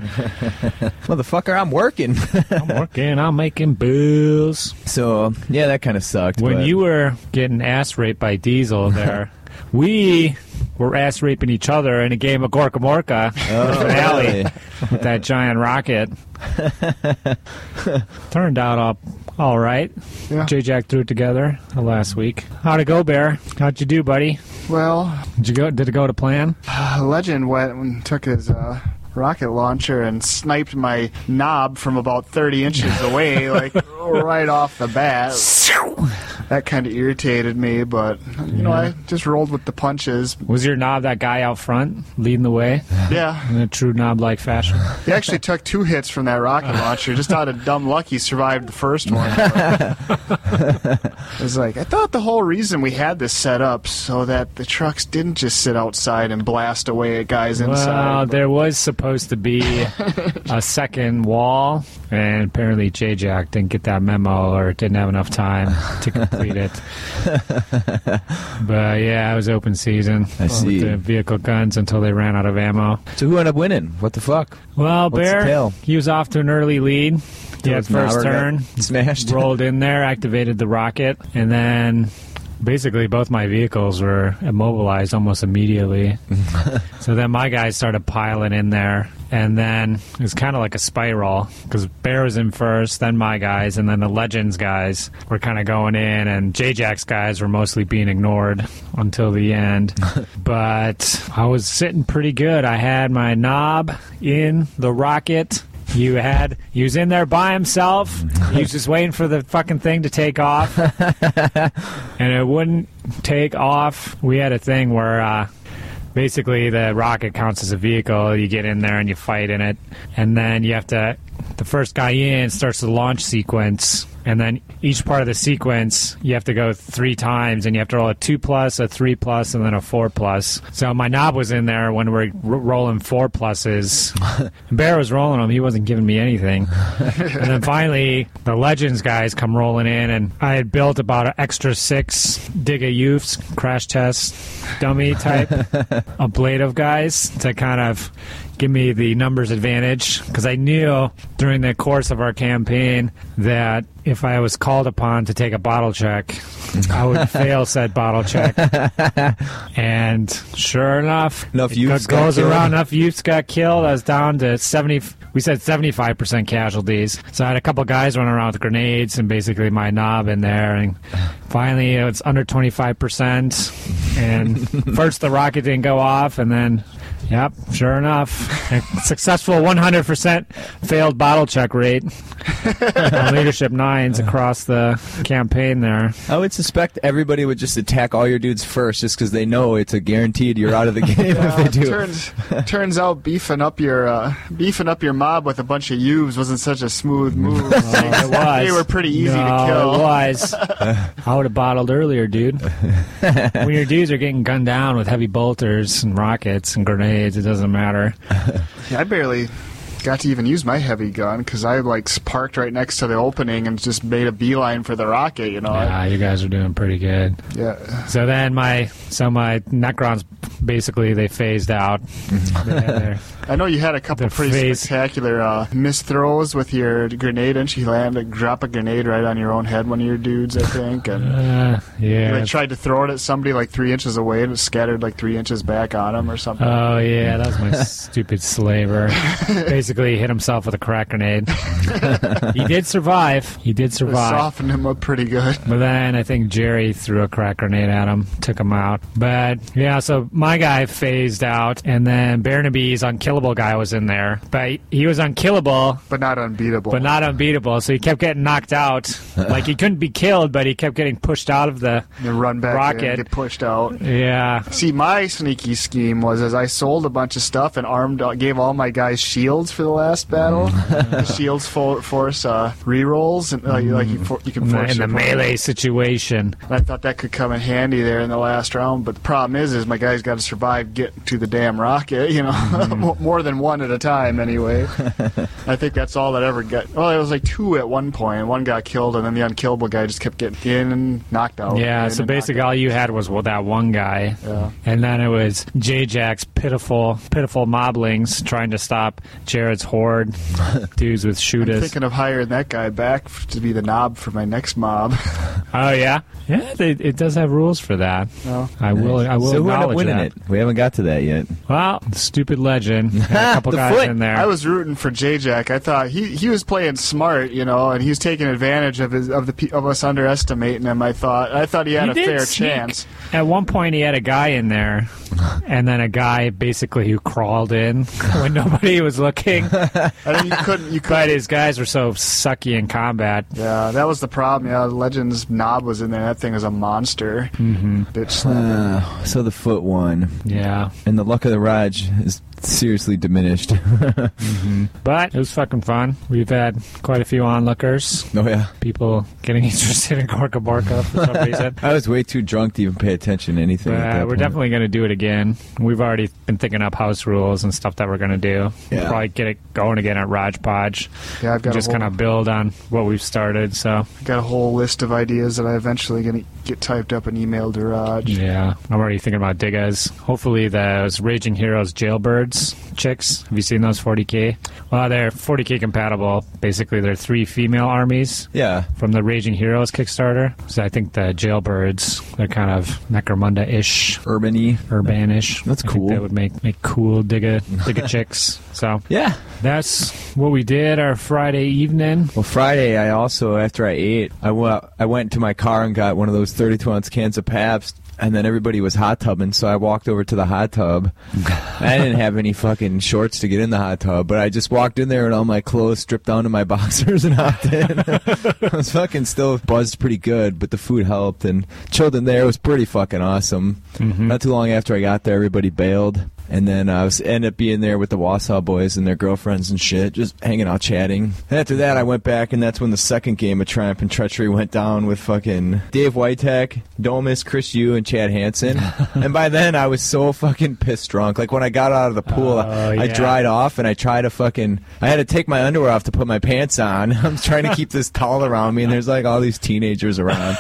Motherfucker, I'm working. I'm working. I'm making bills." so yeah, that kind of sucked. When but- you were getting ass raped by Diesel there, we were ass raping each other in a game of Gorkamorka oh, finale really? with that giant rocket. Turned out all, all right. Yeah. J Jack threw it together last week. How'd it go, Bear? How'd you do, buddy? Well, Did you go? Did it go to plan? Legend went and took his uh, rocket launcher and sniped my knob from about 30 inches away, like right off the bat. That kind of irritated me, but you know, I just rolled with the punches. Was your knob that guy out front leading the way Yeah, in a true knob-like fashion? he actually took two hits from that rocket launcher. Just out of dumb luck, he survived the first one. it was like I thought the whole reason we had this set up so that the trucks didn't just sit outside and blast away at guys Well, inside. but- there was supposed to be a second wall, and apparently J Jack didn't get that memo or didn't have enough time to complete it. but yeah, it was open season. I see. With the vehicle guns until they ran out of ammo. So who ended up winning? What the fuck? Well, What's Bear, he was off to an early lead. He had his first turn, smashed. rolled in there, activated the rocket, and then basically both my vehicles were immobilized almost immediately. so then my guys started piling in there, and then it was kind of like a spiral because Bear was in first, then my guys, and then the Legends guys were kind of going in, and J Jack's guys were mostly being ignored until the end. but I was sitting pretty good. I had my knob in the rocket. You had he was in there by himself. He was just waiting for the fucking thing to take off, and it wouldn't take off. We had a thing where uh, basically the rocket counts as a vehicle. You get in there and you fight in it, and then you have to. The first guy in starts the launch sequence, and then each part of the sequence you have to go three times, and you have to roll a two plus, a three plus, and then a four plus. So my knob was in there when we're r- rolling four pluses. Bear was rolling them; he wasn't giving me anything. and then finally, the Legends guys come rolling in, and I had built about an extra six Digga Youths crash test dummy type ablative guys to kind of give me the numbers advantage because I knew during the course of our campaign that if I was called upon to take a bottle check, I would fail said bottle check. and sure enough, Enough youths goes killed. around. Enough youths got killed. I was down to seventy. We said seventy-five percent casualties. So I had a couple guys running around with grenades and basically my knob in there. And finally, it's under twenty-five percent. And first the rocket didn't go off, and then Yep, sure enough. Successful 100% failed bottle check rate on Leadership Nines across the campaign there. I would suspect everybody would just attack all your dudes first, just because they know it's a guaranteed you're out of the game if they do. turns turns out beefing up your uh, beefing up your mob with a bunch of youths wasn't such a smooth move. Oh, it was. They were pretty easy no, to kill. It was. I would have bottled earlier, dude. when your dudes are getting gunned down with heavy bolters and rockets and grenades, it doesn't matter. Yeah, I barely got to even use my heavy gun because I like parked right next to the opening and just made a beeline for the rocket. You know. Yeah, you guys are doing pretty good. yeah. So then my so my Necrons basically they phased out. Their- I know you had a couple pretty face- spectacular uh, miss throws with your grenade, and she landed, drop a grenade right on your own head, one of your dudes, I think, and uh, yeah. like, tried to throw it at somebody like three inches away, and it scattered like three inches back on him or something. Oh yeah, that was my stupid slaver. Basically, he hit himself with a crack grenade. he did survive. He did it survive. softened him up pretty good. But then I think Jerry threw a crack grenade at him, took him out. But yeah, so my guy phased out, and then Barnaby's unkillable guy was in there. But he was unkillable, But not unbeatable. but not unbeatable. So he kept getting knocked out. like he couldn't be killed, but he kept getting pushed out of the. You run back Rocket. and get pushed out. Yeah. See, my sneaky scheme was as I sold a bunch of stuff and armed, uh, gave all my guys shields for the last battle. the shields for, force uh, rerolls, and uh, like you, for, you can In the, force in the your opponent. melee situation. And I thought that could come in handy there in the last round, but the problem is, is my guy's got to survive getting to the damn rocket. You know, Mm-hmm. more than one at a time. Anyway, I think that's all that ever got. Well, it was like two at one point. One got killed, and then the unkillable guy just kept getting in and knocked out. Yeah, so basically knocked all you had was well, that one guy. Yeah. And then it was J Jack's pitiful, pitiful moblings trying to stop Jared's horde. Dudes with shooters. I'm thinking of hiring that guy back to be the knob for my next mob. Oh yeah, yeah. They, it does have rules for that. No. I will. I will so who ended up acknowledge winning that. it? We haven't got to that yet. Well, stupid legend. Had a couple guys foot. in there. I was rooting for J-Jack. I thought he, he was playing smart, you know, and he was taking advantage of his of the pe- of us underestimating him. I thought I thought he had He a fair sneak. chance. At one point, he had a guy in there, and then a guy basically who crawled in when nobody was looking. I think you couldn't you But his guys were so sucky in combat. Yeah, that was the problem. Yeah, Legends knob was in there. That thing was a monster. Mm-hmm. Bitch slapper. Uh, so the foot won, Yeah, and the luck of the Raj is seriously diminished. but it was fucking fun. We've had quite a few onlookers. oh yeah, People getting interested in Gorkamorka for some reason. I was way too drunk to even pay attention to anything. at Uh, that we're point. definitely going to do it again. We've already been thinking up house rules and stuff that we're going to do. We'll Yeah. probably get it going again at Raj Podge. Yeah, I've got Just kind of build on what we've started. So i got a whole list of ideas that I eventually gonna get typed up and emailed to Raj. yeah, I'm already thinking about Diggas. Hopefully, those Raging Heroes Chicks. Have you seen those 40k? Well, they're 40k compatible. Basically, they're three female armies. Yeah, from the Raging Heroes Kickstarter. So I think the Jailbirds, they're kind of Necromunda-ish, urban-y. urbanish. That's I cool. That would make make cool digga digga chicks. So Yeah. that's what we did our Friday evening. Well, Friday, I also after I ate, I went I went to my car and got one of those 32 ounce cans of Pabst. And then everybody was hot tubbing, so I walked over to the hot tub. I didn't have any fucking shorts to get in the hot tub, but I just walked in there and all my clothes stripped down to my boxers and hopped in. I was fucking still buzzed pretty good, but the food helped and chilled in there. It was pretty fucking awesome. Mm-hmm. Not too long after I got there, everybody bailed. And then I was end up being there with the Wausau boys and their girlfriends and shit, just hanging out chatting. And after that, I went back, and that's when the second game of Triumph and Treachery went down with fucking Dave Whitek, Domus, Chris Yu, and Chad Hansen. and by then, I was so fucking pissed drunk. Like when I got out of the pool, Oh, I yeah. dried off, and I tried to fucking. I had to take my underwear off to put my pants on. I'm trying to keep this towel around me, and there's like all these teenagers around.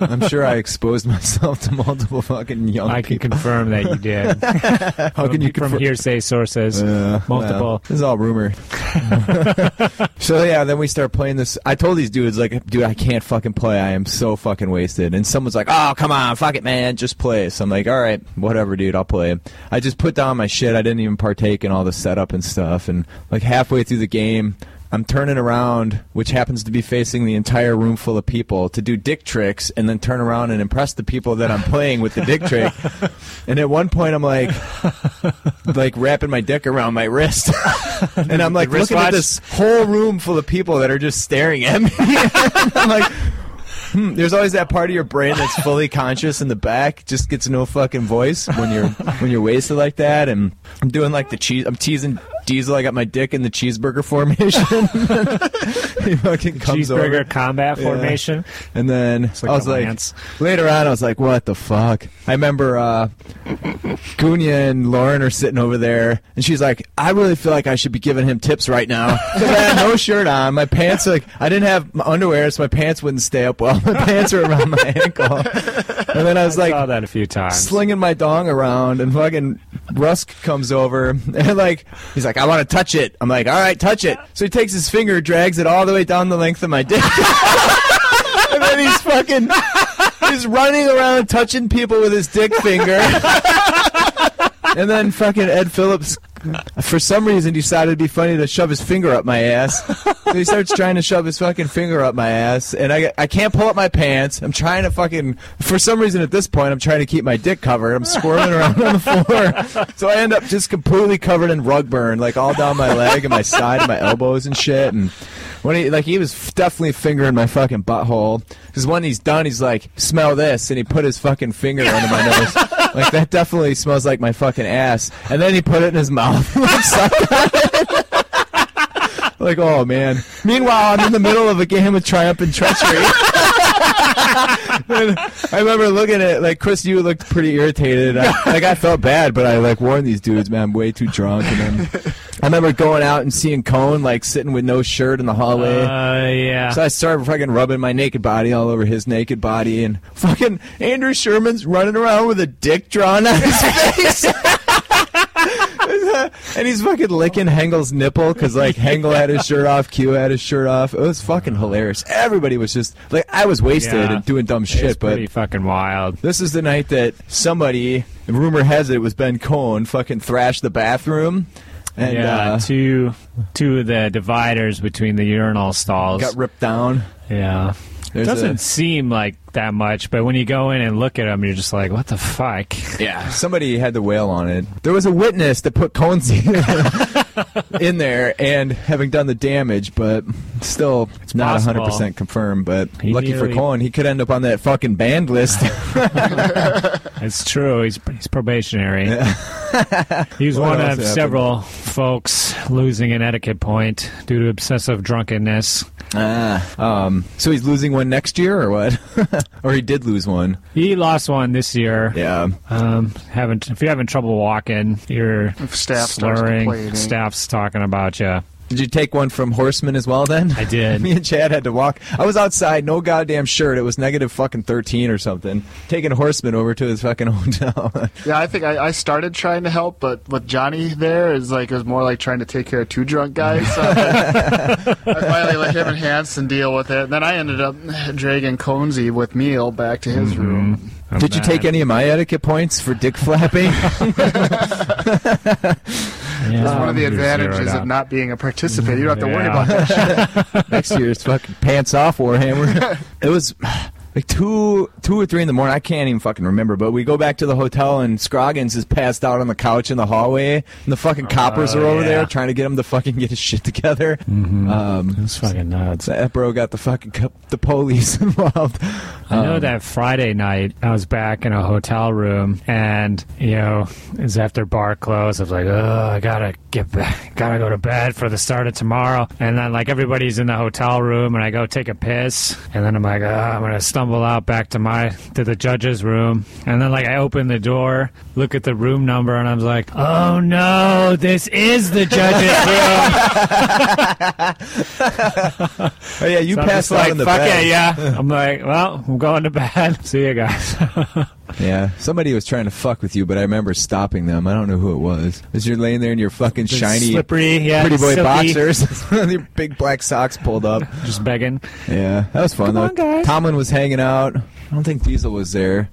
I'm sure I exposed myself to multiple fucking young I can confirm that you did. How can you from confirm? hearsay sources? Uh, multiple. this is all rumor. so yeah, then we start playing this. I told these dudes like, dude, I can't fucking play. I am so fucking wasted. And someone's like, oh come on, fuck it, man, just play. So I'm like, all right, whatever, dude, I'll play. I just put down my shit. I didn't even partake in all the setup and stuff. And like halfway through the game, I'm turning around, which happens to be facing the entire room full of people, to do dick tricks, and then turn around and impress the people that I'm playing with the dick trick. And at one point, I'm like, like wrapping my dick around my wrist, and I'm like looking at this whole room full of people that are just staring at me. I'm like. Hmm, there's always that part of your brain that's fully conscious in the back, just gets no fucking voice when you're when you're wasted like that. And I'm doing like the cheese. I'm teasing Diesel. I got my dick in the cheeseburger formation. he fucking comes Cheeseburger over. combat Yeah. formation. And then like I was like, later on, I was like, what the fuck? I remember uh, Gunya and Lauren are sitting over there, and she's like, I really feel like I should be giving him tips right now because I had no shirt on. My pants, like, I didn't have my underwear, so my pants wouldn't stay up well. My pants were around my ankle. And then I was I like, saw that a few times. slinging my dong around, and fucking Rusk comes over, and like he's like, "I want to touch it." I'm like, "All right, touch it." So he takes his finger, drags it all the way down the length of my dick, and then he's fucking he's running around touching people with his dick finger. And then fucking Ed Phillips, for some reason, he decided it'd be funny to shove his finger up my ass. So he starts trying to shove his fucking finger up my ass, and I, I can't pull up my pants. I'm trying to fucking, for some reason at this point, I'm trying to keep my dick covered. I'm squirming around on the floor. So I end up just completely covered in rug burn, like all down my leg and my side and my elbows and shit. And when he, like, he was definitely fingering my fucking butthole. Because when he's done, he's like, smell this. And he put his fucking finger under my nose. Like, that definitely smells like my fucking ass. And then he put it in his mouth. Like, sucked on it. Like, oh man. Meanwhile, I'm in the middle of a game of triumph and treachery. I remember looking at like Chris. You looked pretty irritated. I, like I felt bad, but I like warned these dudes, man. I'm way too drunk. And then I remember going out and seeing Cone like sitting with no shirt in the hallway. Uh, yeah. So I started fucking rubbing my naked body all over his naked body, and fucking Andrew Sherman's running around with a dick drawn on his face. and he's fucking licking Hengel's nipple because like Hengel had his shirt off, Q had his shirt off. It was fucking hilarious. Everybody was just like I was wasted Yeah. and doing dumb shit, but pretty fucking wild. this is the night that somebody, rumor has it, it was Ben Cohen, fucking thrashed the bathroom. And yeah, uh, two two of the dividers between the urinal stalls. got ripped down. yeah. There's Doesn't a- seem like that much, but when you go in and look at them, you're just like, what the fuck? Yeah, somebody had the whale on it. There was a witness that put Cohen's in there and having done the damage, but still it's not possible. 100% confirmed. But He lucky for Cohen, he could end up on that fucking banned list. It's true. He's, he's probationary. He's What one of happened? several folks losing an etiquette point due to obsessive drunkenness. Ah, um, so he's losing one next year or what? or he did lose one. He lost one this year. Yeah. Um, having if you're having trouble walking, you're staff slurring. complaining. Staff's talking about you. Did you take one from Horseman as well then? I did. Me and Chad had to walk. I was outside, no goddamn shirt. It was negative fucking 13 or something. Taking Horseman over to his fucking hotel. Yeah, I think I, I started trying to help, but with Johnny there, is like it was more like trying to take care of two drunk guys. So I finally let him and Hanson deal with it. And then I ended up dragging Conzi with Meal back to his mm-hmm. room. I'm Did you take any of my etiquette points for dick flapping? Yeah, That's one of the advantages of not being a participant. You don't have to worry about that. Next year's fucking pants off Warhammer. It was like two, two or three in the morning. I can't even fucking remember. But we go back to the hotel and Scroggins is passed out on the couch in the hallway, and the fucking coppers Oh, are over yeah. there trying to get him to fucking get his shit together. Um, It's fucking nuts. that bro got the fucking the police involved. I know Um, that Friday night I was back in a hotel room, and you know, it was after bar close. I was like, "Oh, I gotta get back, gotta go to bed for the start of tomorrow." And then like everybody's in the hotel room, and I go take a piss, and then I'm like, oh, "I'm gonna stumble out back to my to the judge's room," and then like I open the door, look at the room number, and I'm like, "Oh no, this is the judge's room." Oh yeah, you So passed out like, in the "Fuck bed. it, yeah." I'm like, "Well, I'm going to bed. See you guys." Yeah, somebody was trying to fuck with you, but I remember stopping them. I don't know who it was. As you're laying there in your fucking shiny, slippery, yeah, pretty boy silky. boxers, your big black socks pulled up. just begging. Yeah, that was fun Come though. on. Tomlin was hanging out. I don't think Diesel was there.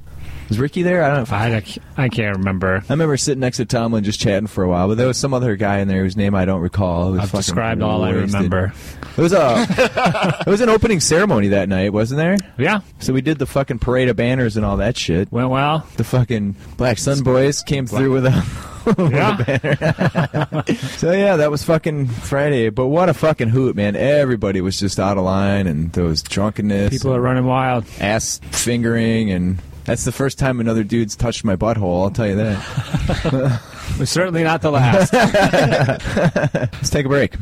Was Ricky there? I don't know. If I, I, I can't remember. I remember sitting next to Tomlin just chatting for a while, but there was some other guy in there whose name I don't recall. I've described all I remember. It was a it was an opening ceremony that night, wasn't there? Yeah, So we did the fucking parade of banners and all that shit. went well. The fucking Black Sun Boys came through with a Yeah, So yeah, that was fucking Friday. But what a fucking hoot, man! Everybody was just out of line, and there was drunkenness, people are running wild. ass fingering, and that's the first time another dude's touched my butthole. I'll tell you that. Certainly not the last. Let's take a break.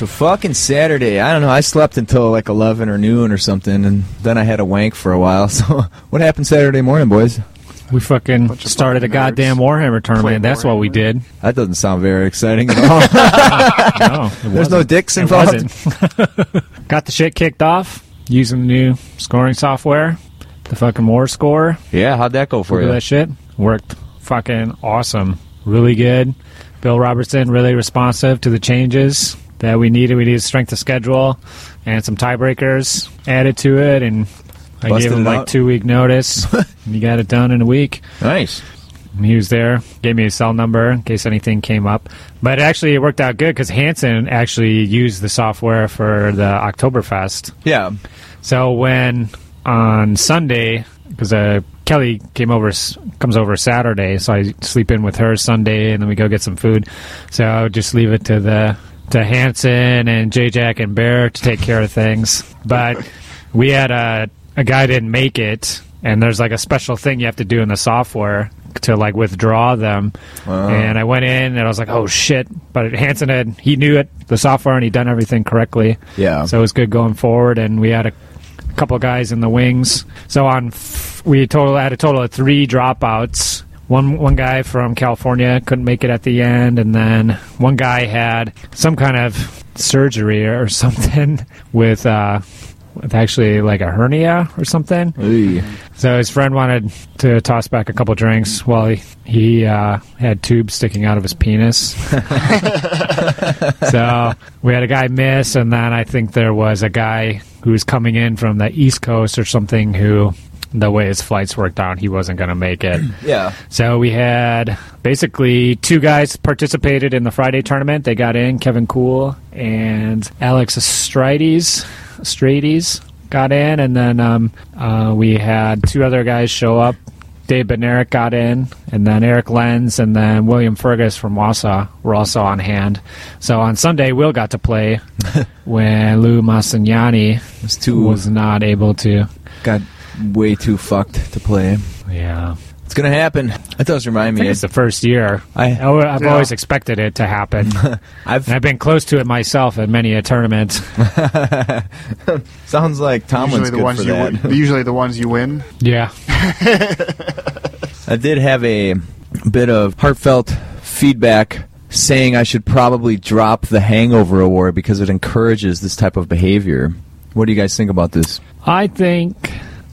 So fucking Saturday. I don't know. I slept until like eleven or noon or something, and then I had a wank for a while. So what happened Saturday morning, boys? We fucking Bunch of started a fucking nerds. goddamn Warhammer tournament. That's what we did. That doesn't sound very exciting at all. No, it There's no wasn't. dicks It involved. wasn't. Got the shit kicked off using the new scoring software, the fucking War Score. Yeah, how'd that go for Remember you? that shit? Worked fucking awesome. Really good. Bill Robertson really responsive to the changes that we needed. We needed strength of schedule and some tiebreakers added to it, and I Busted gave him like out. two week notice. and he got it done in a week. Nice. He was there, gave me a cell number in case anything came up. But actually, it worked out good because Hanson actually used the software for the Oktoberfest. Yeah. So when on Sunday, because uh, Kelly came over, s- comes over Saturday, so I sleep in with her Sunday, and then we go get some food. So I would just leave it to the to Hanson and J Jack and Bear to take care of things. But we had a a guy didn't make it, and there's like a special thing you have to do in the software to like withdraw them. And I went in and I was like, oh shit! But Hanson had he knew it the software and he'd done everything correctly. Yeah. So it was good going forward, and we had a couple guys in the wings. So on, f- we total had a total of three dropouts. One one guy from California couldn't make it at the end, and then one guy had some kind of surgery or something with. Uh, with actually like a hernia or something. Ooh. So his friend wanted to toss back a couple drinks while he, he uh, had tubes sticking out of his penis. so we had a guy miss, and then I think there was a guy who was coming in from the East Coast or something who, the way his flights worked out, he wasn't going to make it. Yeah. So we had basically two guys participated in the Friday tournament. They got in, Kevin Cool and Alex Astrides. Astrides got in, and then um, uh, we had two other guys show up. Dave Benerick got in, and then Eric Lenz, and then William Fergus from Wausau were also on hand. So on Sunday, Will got to play when Lou Massignani It's too was not able to. got way too fucked to play. Yeah. It's gonna happen. That does remind I me. it's the first year. I- I, have Yeah. always expected it to happen. I've and I've been close to it myself at many a tournament. sounds like Tomlin's usually the good ones for you that. win, usually the ones you win. Yeah. I did have a bit of heartfelt feedback saying I should probably drop the Hangover Award because it encourages this type of behavior. What do you guys think about this? I think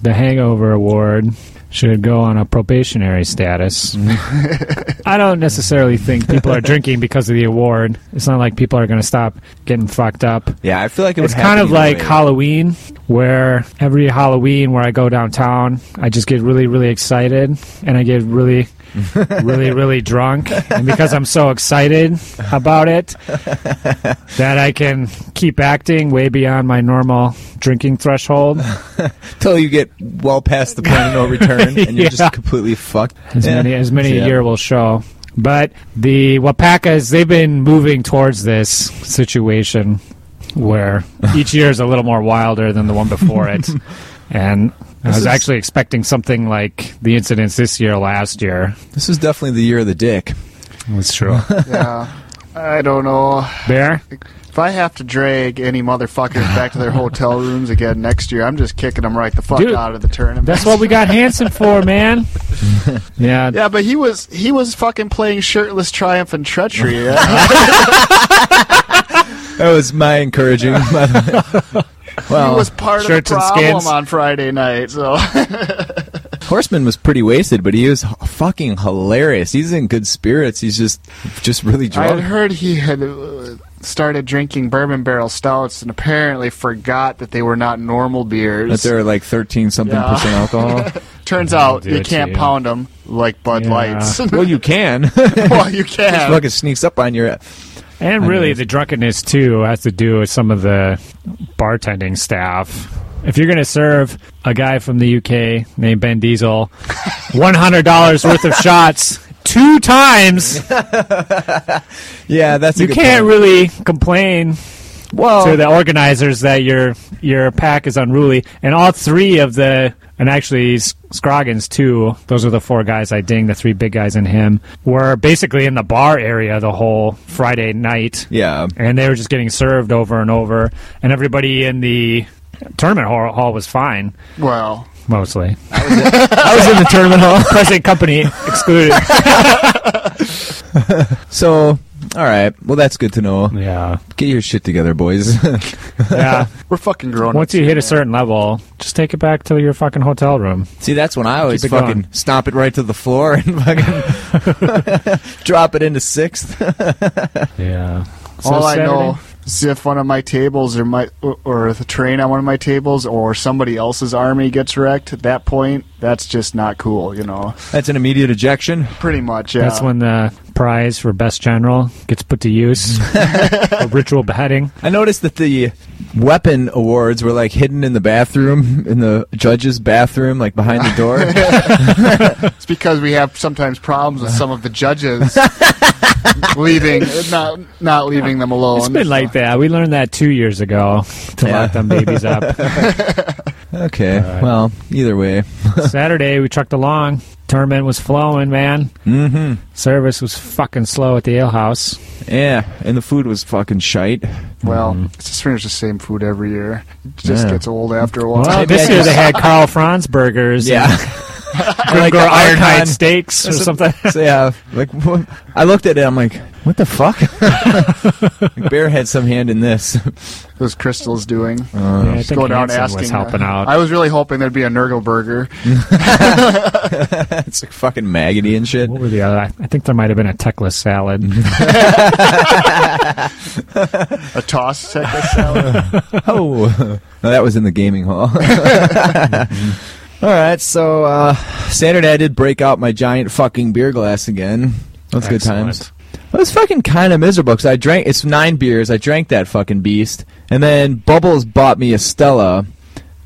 the Hangover Award should go on a probationary status. I don't necessarily think people are drinking because of the award. It's not like people are going to stop getting fucked up. Yeah, I feel like it It's kind of like way. Halloween, where every Halloween where I go downtown, I just get really, really excited and I get really, really, really drunk. And because I'm so excited about it, that I can keep acting way beyond my normal drinking threshold. Till you get well past the point of no return and you're Yeah. just completely fucked. As Yeah. many as many Yeah. a year will show. But the Wapakas, they've been moving towards this situation where each year is a little more wilder than the one before it. And I was is- actually expecting something like the incidents this year last year. This is definitely the year of the dick. That's true. Yeah. I don't know. Bear? If I have to drag any motherfuckers back to their hotel rooms again next year, I'm just kicking them right the fuck Dude, out of the tournament. That's what we got Hanson for, man. Yeah. Yeah, but he was he was fucking playing shirtless triumph and treachery. That was my encouraging. By the way. well, he was part of the shirts problem skins. on Friday night. So Horseman was pretty wasted, but he was fucking hilarious. He's in good spirits. He's just just really drunk. I had drunk. heard he had uh, started drinking bourbon barrel stouts and apparently forgot that they were not normal beers. That they're like thirteen something Yeah. percent alcohol. Turns out you can't too. pound them like Bud Yeah. Lights. well, you can. well, you can. fucking sneaks up on your. And really, Anyways. the drunkenness too has to do with some of the bartending staff. If you're going to serve a guy from the UK named Ben Diesel one hundred dollars worth of shots two times, Yeah, that's a you good can't point. really complain Well, to the organizers that your your pack is unruly. And all three of the and actually Scroggins too. Those are the four guys I dinged. The three big guys and him were basically in the bar area the whole Friday night yeah, and they were just getting served over and over, and everybody in the tournament hall, hall was fine, well, mostly. I was in the tournament hall. Present company excluded. So, all right. Well, that's good to know. yeah, Get your shit together, boys. yeah. we're fucking grown. Once you hit a certain level, just take it back to your fucking hotel room. See, that's when I always Keep it fucking going. stomp it right to the floor and fucking drop it into sixth. Yeah. All I know is if one of my tables or my or, or the train on one of my tables or somebody else's army gets wrecked, at that point, that's just not cool. You know, That's an immediate ejection. pretty much. Yeah. That's when the prize for best general gets put to use. A ritual beheading. I noticed that the weapon awards were like hidden in the bathroom, in the judge's bathroom, like behind the door. It's because we have sometimes problems with some of the judges leaving, not not leaving them alone. It's been like that. We learned that two years ago to Yeah. lock them babies up. Okay. All right. Well, either way. Saturday we trucked along. Tournament was flowing, man. Mm-hmm. Service was fucking slow at the ale house. Yeah, and the food was fucking shite. Well, it's just pretty much the same food every year. It just Yeah. gets old after a while. Well, this year they had Karl Franz burgers. Yeah. And like Grimgor the Ironhide Archon- steaks or something. so yeah, like wh- I looked at it, I'm like, what the fuck? like, Bear had some hand in this. Those crystals doing. Yeah, I Just think go down Hanson asking. was helping uh, out. I was really hoping there'd be a Nurgle burger. it's like fucking maggoty and shit. what were the other? I I think there might have been a techless salad. A toss technic salad. Oh, no, that was in the gaming hall. All right, so uh, Saturday I did break out my giant fucking beer glass again. That's good times. I was fucking kind of miserable because I drank. It's nine beers. I drank that fucking beast, and then Bubbles bought me a Stella,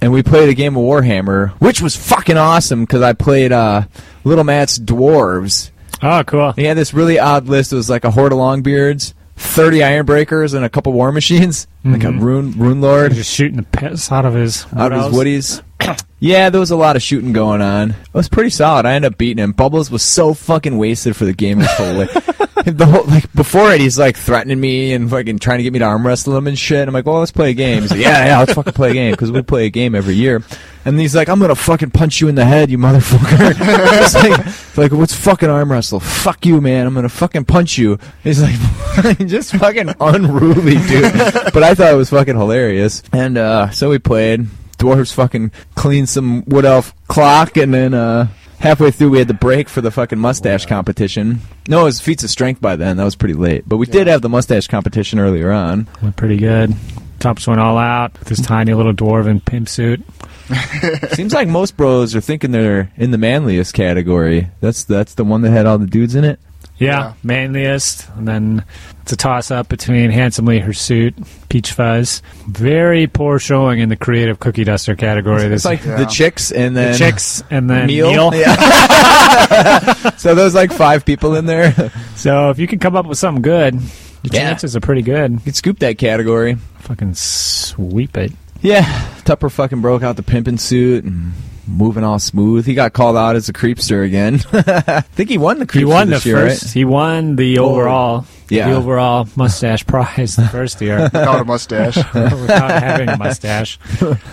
and we played a game of Warhammer, which was fucking awesome because I played uh, Little Matt's Dwarves. Oh, cool. He had this really odd list. It was like a horde of Longbeards, thirty Iron Breakers, and a couple War Machines, like a Mhm. Rune Rune Lord Just shooting the piss out of his out of his woodies. Yeah, there was a lot of shooting going on. It was pretty solid. I ended up beating him. Bubbles was so fucking wasted for the game. It the whole, like before it, he's like threatening me and fucking trying to get me to arm wrestle him and shit. I'm like, well, let's play a game. He's like, yeah, yeah, let's fucking play a game because we play a game every year. And he's like, I'm gonna fucking punch you in the head, you motherfucker. it's like, like, what's fucking arm wrestle? Fuck you, man. I'm gonna fucking punch you. He's like, just fucking unruly, dude. But I thought it was fucking hilarious. And uh, so we played. Dwarves fucking cleaned some wood elf clock, and then uh, halfway through we had the break for the fucking mustache competition. No, it was feats of strength by then. That was pretty late. But we did have the mustache competition earlier on. Went pretty good. Tops went all out with his tiny little dwarven pimp suit. Seems like most bros are thinking they're in the manliest category. That's that's the one that had all the dudes in it. Yeah, Yeah. manliest. And then it's a toss up between Handsomely Hirsute, Peach Fuzz. Very poor showing in the creative cookie duster category. It's This like Yeah. the chicks and the then chicks and then Neil. Neil. Yeah. so there's like five people in there. So if you can come up with something good, your Yeah. chances are pretty good. You could scoop that category. Fucking sweep it. Yeah, Tupper fucking broke out the pimpin' suit and moving all smooth. He got called out as a creepster again. I think he won the creepster He won the year, first. right? He won the overall. Yeah. The overall mustache prize the first year Without a mustache. without having a mustache.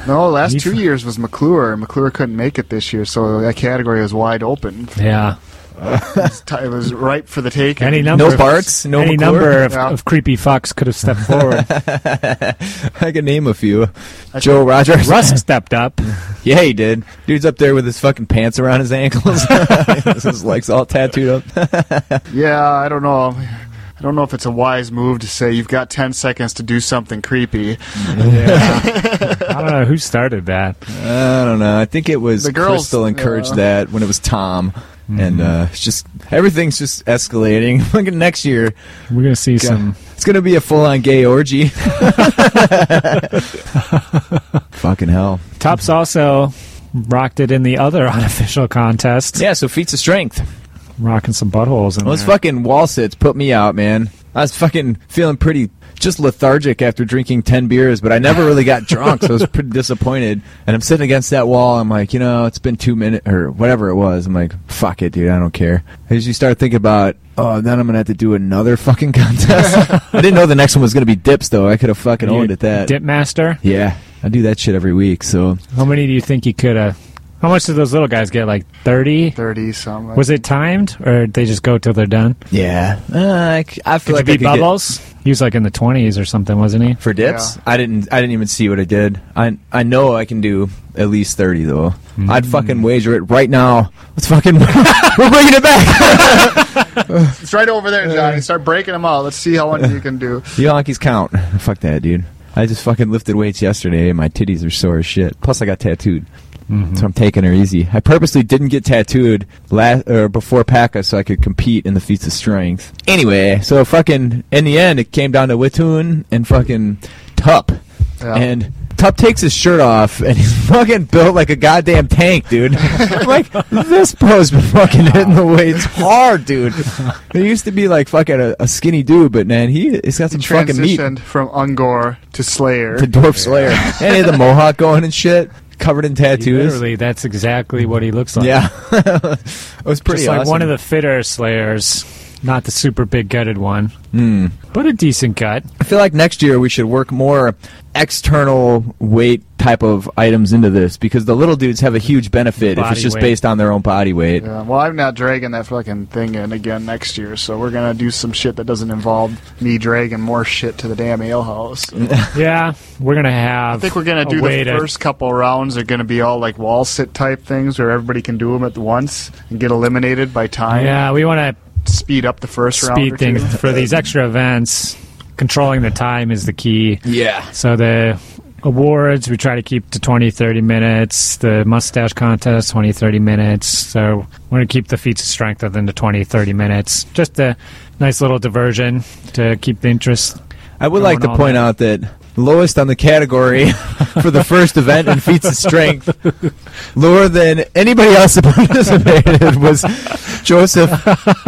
No, last He- two years was McClure. McClure couldn't make it this year, so that category was wide open. Yeah. It was, it was ripe for the taking. Any number No of, Barts, no any McClure? number of, Yeah. of creepy fucks could have stepped forward. I can name a few. I Joe Rogers. Rusk stepped up. Yeah, he did. Dude's up there with his fucking pants around his ankles. his legs all tattooed up. Yeah, I don't know. I don't know if it's a wise move to say you've got 10 seconds to do something creepy. Yeah. I don't know who started that. I don't know. I think it was The girls- Crystal encouraged yeah. that when it was Tom. Mm-hmm. And uh, it's just everything's just escalating. Look next year. We're gonna see some. It's gonna be a full-on gay orgy. Fucking hell. Tops also rocked it in the other unofficial contest. Yeah. So feats of strength. Rocking some buttholes in Those there. fucking wall sits put me out, man. I was fucking feeling pretty just lethargic after drinking 10 beers, but I never really got drunk, so I was pretty disappointed. And I'm sitting against that wall. I'm like, you know, it's been two minutes or whatever it was. I'm like, fuck it, dude. I don't care. As you start thinking about, oh, then I'm going to have to do another fucking contest. I didn't know the next one was going to be dips, though. I could have fucking You owned at that. Dip master. Yeah. I do that shit every week, so. How many do you think you could have? How much did those little guys get? Like thirty? 30 something. Was it timed, or did they just go till they're done? Yeah. Uh, I, c- I feel Could like you I beat could get- Bubbles? He was like in the twenties or something, wasn't he? For dips, Yeah. I didn't. I didn't even see what I did. I I know I can do at least thirty though. Mm. I'd fucking wager it right now. Let's fucking. we're bringing it back. It's right over there, Johnny. Start breaking them all. Let's see how many you can do. The Yankees count. Fuck that, dude. I just fucking lifted weights yesterday, and my titties are sore as shit. Plus, I got tattooed, Mm-hmm. so I'm taking her easy. I purposely didn't get tattooed last or before PACA so I could compete in the feats of strength. Anyway, so fucking in the end, it came down to Witoon and fucking Tup. Yeah. And Tup takes his shirt off and he's fucking built like a goddamn tank, dude. Like, this bro's been fucking hitting the weights hard, dude. He used to be like fucking a, a skinny dude, but man, he, he's got He some fucking meat. transitioned from Ungor to Slayer. The Dwarf Slayer. and he had the mohawk going and shit, covered in tattoos. Literally, that's exactly what he looks like. Yeah. it was pretty just like awesome. one of the fitter Slayers, not the super big gutted one, Hmm. but a decent gut. I feel like next year we should work more external weight type of items into this because the little dudes have a huge benefit if it's just weight. based on their own body weight. Yeah, well, I'm not dragging that fucking thing in again next year, so we're gonna do some shit that doesn't involve me dragging more shit to the damn alehouse. So Yeah, we're gonna have. I think we're gonna do way the to- first couple rounds are gonna be all like wall sit type things where everybody can do them at once and get eliminated by time. Yeah, we want to speed up the first round. speed things two. for these extra events. Controlling the time is the key. Yeah. So the awards we try to keep to 20 30 minutes the mustache contest 20 30 minutes so we're going to keep the feats of strength within the 20 30 minutes just a nice little diversion to keep the interest I would like to point that. out that lowest on the category for the first event in feats of strength, lower than anybody else that participated, was Joseph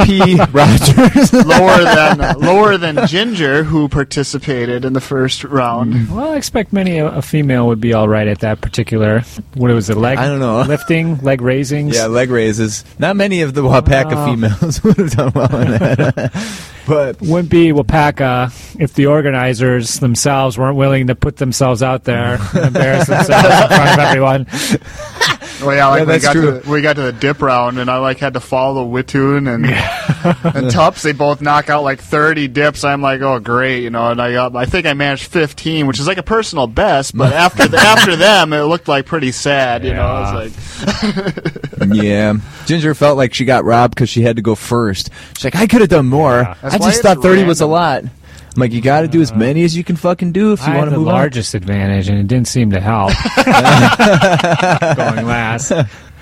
P. Rogers. lower than lower than Ginger, who participated in the first round. Well, I expect many a, a female would be all right at that particular. What was it? Leg? I don't know. Lifting, leg raisings. Yeah, leg raises. Not many of the Wapaka Wow. females would have done well in that. But Wouldn't be Wapaka if the organizers themselves weren't willing to put themselves out there and embarrass themselves in front of everyone. Well, yeah, like Yeah, we got true. to the, we got to the dip round, and I like had to follow Witoon and and Tups. They both knock out like thirty dips. I'm like, oh great, you know. And I got, I think I managed 15, which is like a personal best. But after the, after them, it looked like pretty sad, you know. It's like yeah, Ginger felt like she got robbed because she had to go first. She's like, I could have done more. Yeah. I just thought 30 was a lot. I'm like, you got to do as uh, many as you can fucking do if you I want had to the move on. largest advantage, and it didn't seem to help. Going last,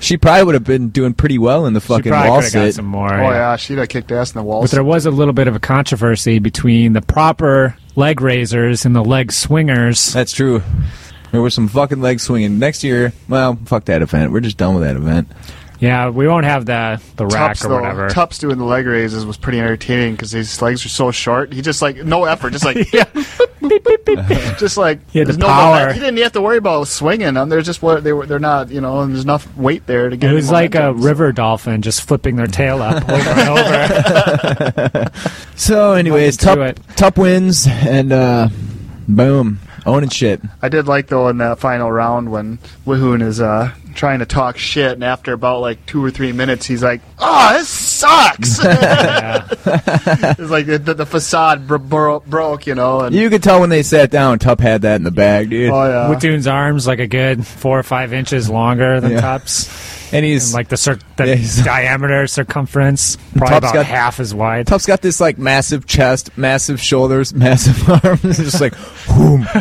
She probably would have been doing pretty well in the she fucking probably wall could got sit. some more. oh yeah, she'd have kicked ass in the wall. But there was a little bit of a controversy between the proper leg raisers and the leg swingers. That's true. There was some fucking leg swinging. Next year, well, fuck that event. We're just done with that event. Yeah, we won't have the the rack Tups, or though, whatever. Tups doing the leg raises was pretty entertaining because his legs are so short. He just like no effort, just like yeah, just like He had the no power. moment- He didn't have to worry about swinging them. They're just what they were. They're not. You know, and there's enough weight there to get. it was like a momentum. river dolphin just flipping their tail up over and over. So, anyways, Welcome Tup. Tup wins, and uh, boom, owning shit. I did like though in that final round when Wihoon is uh, trying to talk shit, and after about like two or three minutes, he's like, "Oh, this sucks." It's like the, the, the facade bro- bro- broke, you know. And You could tell when they sat down, Tup had that in the bag, dude. oh yeah, Witoon's arms like a good four or five inches longer than Yeah. Tups, and he's and like the, cir- the Yeah, he's- diameter circumference probably Tup's about got- half as wide. Tup's got this like massive chest, massive shoulders, massive arms. It's just like, whoom.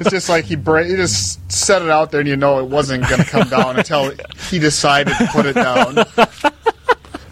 it's just like he bra- he just set it out there, and you know it wasn't going to come down until he decided to put it down.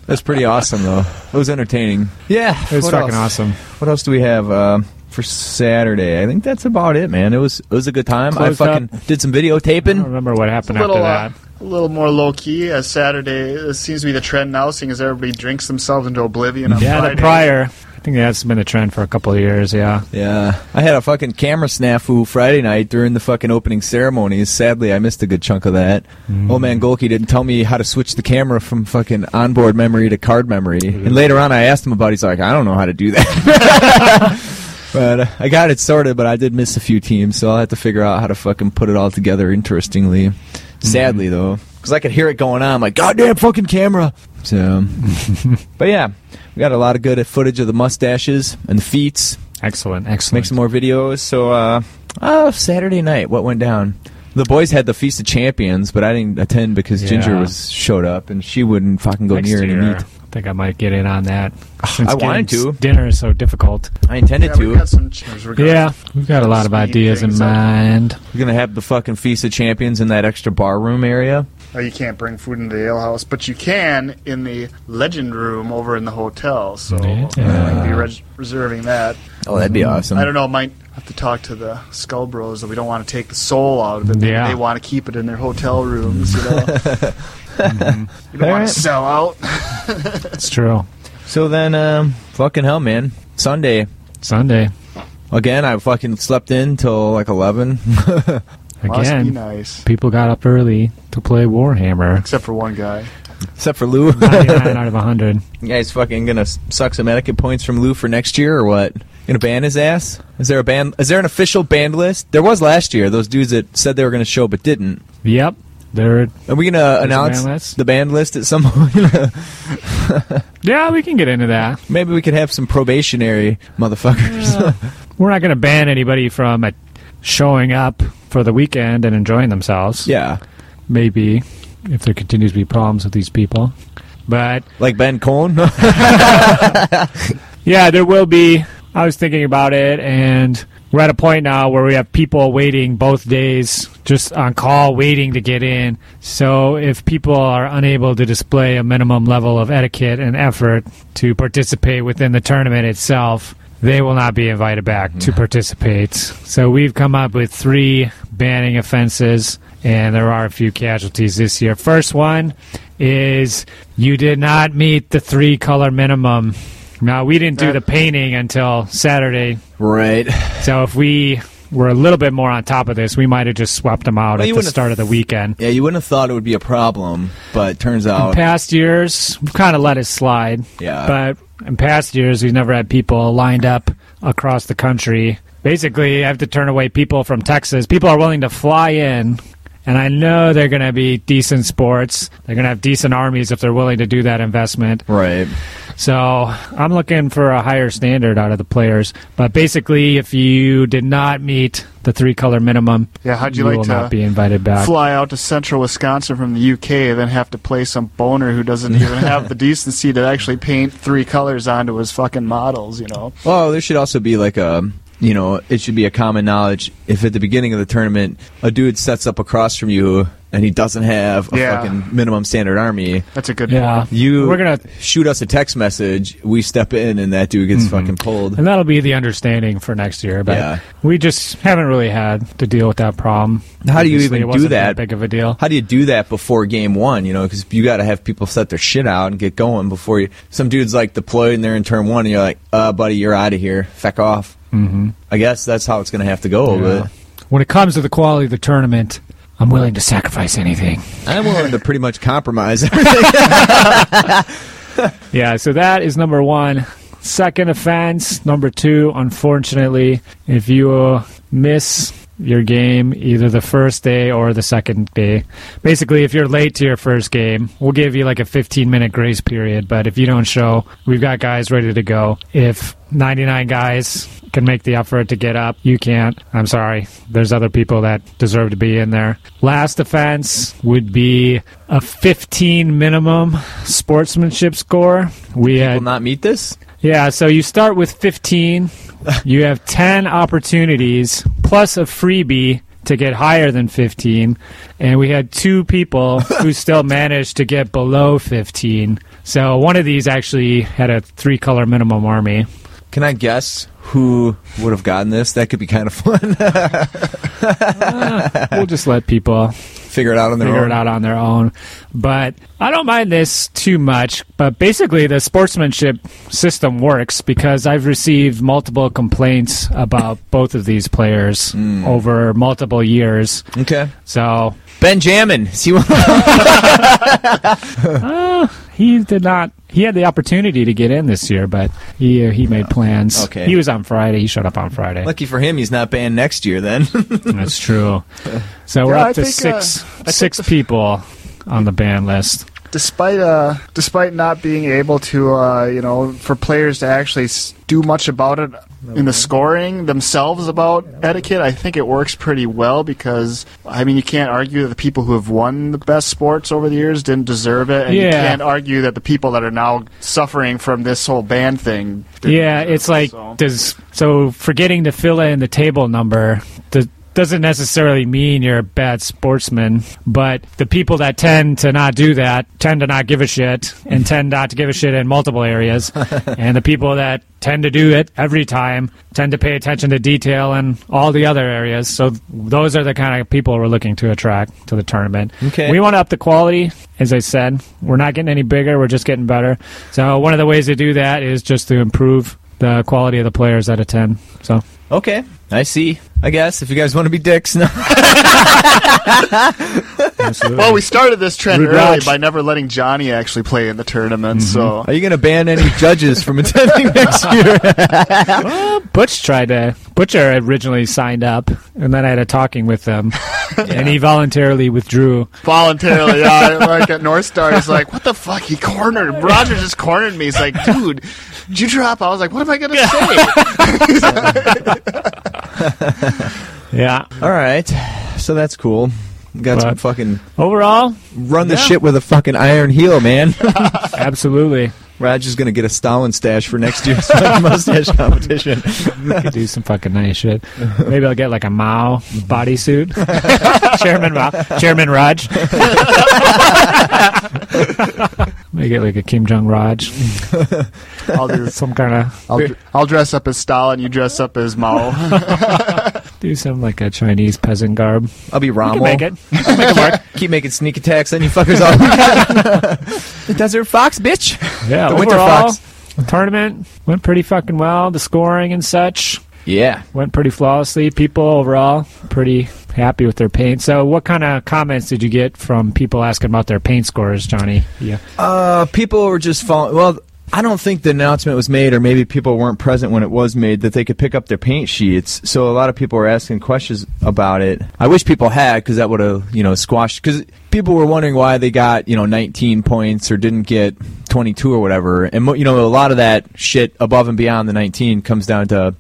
That's pretty awesome, though. It was entertaining. Yeah, It was what fucking else? awesome. What else do we have uh, for Saturday? I think that's about it, man. It was it was a good time. Closed I fucking did some I don't videotaping. remember what happened a little, after that. uh, a little more low key as Saturday. It seems to be the trend now, seeing as everybody drinks themselves into oblivion on yeah, Friday. the prior. I think that's been a trend for a couple of years. Yeah. Yeah, I had a fucking camera snafu Friday night during the fucking opening ceremonies. Sadly, I missed a good chunk of that. Old man Golke didn't tell me how to switch the camera from fucking onboard memory to card memory. And later on, I asked him about. it. He's like, I don't know how to do that. but uh, I got it sorted. But I did miss a few teams, so I'll have to figure out how to fucking put it all together. Interestingly, sadly though, because I could hear it going on. I'm like, goddamn fucking camera. So, but yeah, we got a lot of good footage of the mustaches and the feats Excellent. Excellent. make some more videos. So, uh, oh, Saturday night, what went down? The boys had the Feast of Champions, but I didn't attend because Ginger was showed up and she wouldn't fucking go Next near any meat. I think I might get in on that. Since I wanted to. Dinner is so difficult. I intended Yeah, we've to. got some cheers. We're gonna- Yeah, we've got a lot of ideas in things up. mind. We're gonna have the fucking Feast of Champions in that extra bar room area. Oh, you can't bring food into the ale house, but you can in the legend room over in the hotel. So Yeah. I might be res- reserving that. Oh, that'd be awesome. I don't know. Might have to talk to the Skull Bros that we don't want to take the soul out of it. Yeah. They want to keep it in their hotel rooms. You know, you don't want Alright. to sell out. It's true. So then, um, fucking hell, man. Sunday Sunday again. I fucking slept in till like eleven. Must be again. nice, People got up early to play Warhammer. except for one guy. Except for Lou. 99 out of 100. You guys fucking gonna suck some etiquette points from Lou for next year or what? Gonna ban his ass? Is there a ban? Is there an official banned list? There was last year. Those dudes that said they were gonna show but didn't. Yep. They're, we gonna announce ban the band list at some point? yeah, we can get into that. Maybe we could have some probationary motherfuckers. We're not going to ban anybody from uh, showing up for the weekend and enjoying themselves. yeah, Maybe, if there continues to be problems with these people. But like Ben Cohn. Yeah, there will be. I was thinking about it, and we're at a point now where we have people waiting both days, just on call, waiting to get in. So if people are unable to display a minimum level of etiquette and effort to participate within the tournament itself, they will not be invited back to mm-hmm. participate. So we've come up with three banning offenses, and there are a few casualties this year. First one is you did not meet the three color minimum. Now, we didn't do the painting until Saturday, Right. so if we were a little bit more on top of this, we might have just swept them out Well, at the wouldn't have- start of the weekend. Yeah, you wouldn't have thought it would be a problem, but turns In out. past years, we've kind of let it slide. Yeah. But in past years, we've never had people lined up across the country. Basically, I have to turn away people from Texas. People are willing to fly in, and I know they're going to be decent sports. They're going to have decent armies if they're willing to do that investment. Right. So I'm looking for a higher standard out of the players. But basically, if you did not meet the three color minimum, Yeah, how'd you you like will to not be invited back. Fly out to central Wisconsin from the UK, then have to play some boner who doesn't even have the decency to actually paint three colors onto his fucking models. You know. Well, there should also be like a, you know, it should be a common knowledge if at the beginning of the tournament a dude sets up across from you and he doesn't have a Yeah. fucking minimum standard army, That's a good Yeah. point. you We're gonna- shoot us a text message, we step in, and that dude gets fucking pulled. And that'll be the understanding for next year. But Yeah. we just haven't really had to deal with that problem. How do you even it do wasn't that? Big of a deal. How do you do that before game one? You know, because you got to have people set their shit out and get going before you. Some dude's like deployed and they're in turn one, and you're like, "Uh, buddy, you're out of here. Feck off." Mm-hmm. I guess that's how it's going to have to go. Yeah. When it comes to the quality of the tournament, I'm willing to sacrifice anything. I'm willing to pretty much compromise. Everything. Yeah, so that is number one. Second offense, number two, unfortunately, if you uh, miss your game either the first day or the second day, basically, if you're late to your first game, we'll give you like a 15 minute grace period. But if you don't show, we've got guys ready to go. If 99 guys can make the effort to get up, you can't. I'm sorry. There's other people that deserve to be in there. Last offense would be a 15 minimum sportsmanship score. We Will not meet this. yeah, so you start with 15. You have 10 opportunities plus a freebie to get higher than 15. And we had two people who still managed to get below 15. So one of these actually had a three color minimum army. Can I guess who would have gotten this? That could be kind of fun. We'll just let people Figure it out on their figure own. it out on their own. But I don't mind this too much. But basically, the sportsmanship system works because I've received multiple complaints about both of these players hmm. over multiple years. Okay. So Benjamin. See what? Uh, he did not. He had the opportunity to get in this year, but he uh, he made plans. Okay. He was on Friday. He showed up on Friday. Lucky for him, he's not banned next year. Then. That's true. So we're Yeah, up I to think, uh, six I think six the- people on the ban list. Despite uh, despite not being able to, uh, you know, for players to actually do much about it in the scoring themselves about etiquette, I think it works pretty well because I mean you can't argue that the people who have won the best sports over the years didn't deserve it, and you can't argue that the people that are now suffering from this whole ban thing. didn't Yeah, it's it, like so. does so forgetting to fill in the table number does, doesn't necessarily mean you're a bad sportsman, but the people that tend to not do that tend to not give a shit and tend not to give a shit in multiple areas, and the people that tend to do it every time tend to pay attention to detail in all the other areas. So those are the kind of people we're looking to attract to the tournament. Okay. We want to up the quality, as I said. We're not getting any bigger, we're just getting better. So one of the ways to do that is just to improve the quality of the players that attend. So okay. I see. I guess if you guys want to be dicks, no. Well, we started this trend Rude early Raj. by never letting Johnny actually play in the tournament. Mm-hmm. So Are you going to ban any judges from attending next year? Butch tried to Butcher originally signed up, and then I had a talking with him, and he voluntarily withdrew. voluntarily, yeah, like at North Star, he's like, "What the fuck?" He cornered Roger. Just cornered me. He's like, "Dude, did you drop?" I was like, "What am I gonna say?" Yeah. All right. So that's cool. Got some fucking Overall, run the Yeah. shit with a fucking iron heel, man. absolutely. Raj is going to get a Stalin stash for next year's mustache competition. Could do some fucking nice shit. Maybe I'll get like a Mao bodysuit. Chairman Mao. Chairman Raj. Make it like a Kim Jong Raj, I'll do. some kind of I'll, dr- I'll dress up as Stalin. You dress up as Mao. do some like a Chinese peasant garb. I'll be We Rommel. make it. I'll make it work. Keep making sneak attacks on you fuckers all the Desert Fox, bitch. Yeah, The Winter overall, Fox. the tournament went pretty fucking well. The scoring and such Yeah. went pretty flawlessly. People overall pretty happy with their paint. So, what kind of comments did you get from people asking about their paint scores, Johnny? Yeah. Uh, people were just following. Well, I don't think the announcement was made, or maybe people weren't present when it was made, that they could pick up their paint sheets. So a lot of people were asking questions about it. I wish people had, because that would have, you know, squashed. Because people were wondering why they got, you know, 19 points or didn't get 22 or whatever. And you know, a lot of that shit above and beyond the 19 comes down to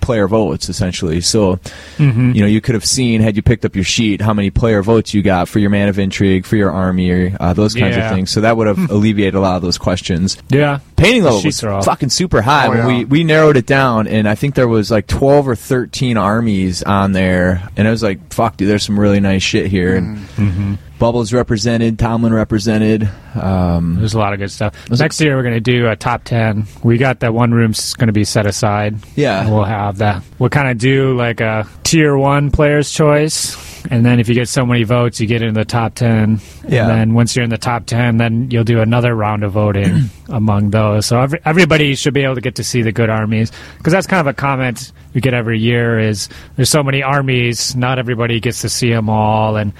player votes essentially. So, Mm-hmm. you know, you could have seen had you picked up your sheet how many player votes you got for your man of intrigue, for your army, uh, those kinds Yeah. of things. So that would have alleviated a lot of those questions Yeah. painting The level was fucking super high Oh, yeah. we we narrowed it down and i think there was like 12 or 13 armies on there and i was like fuck dude there's some really nice shit here and Mm-hmm. Bubbles represented tomlin represented um, There's a lot of good stuff. Was it- Next year, we're going to do a top 10. We got that one room's going to be set aside. Yeah. We'll have that. We'll kind of do like a tier one player's choice. And then if you get so many votes, you get into the top 10. Yeah. And then once you're in the top 10, then you'll do another round of voting among those. So every, everybody should be able to get to see the good armies. Because that's kind of a comment we get every year is there's so many armies, not everybody gets to see them all. And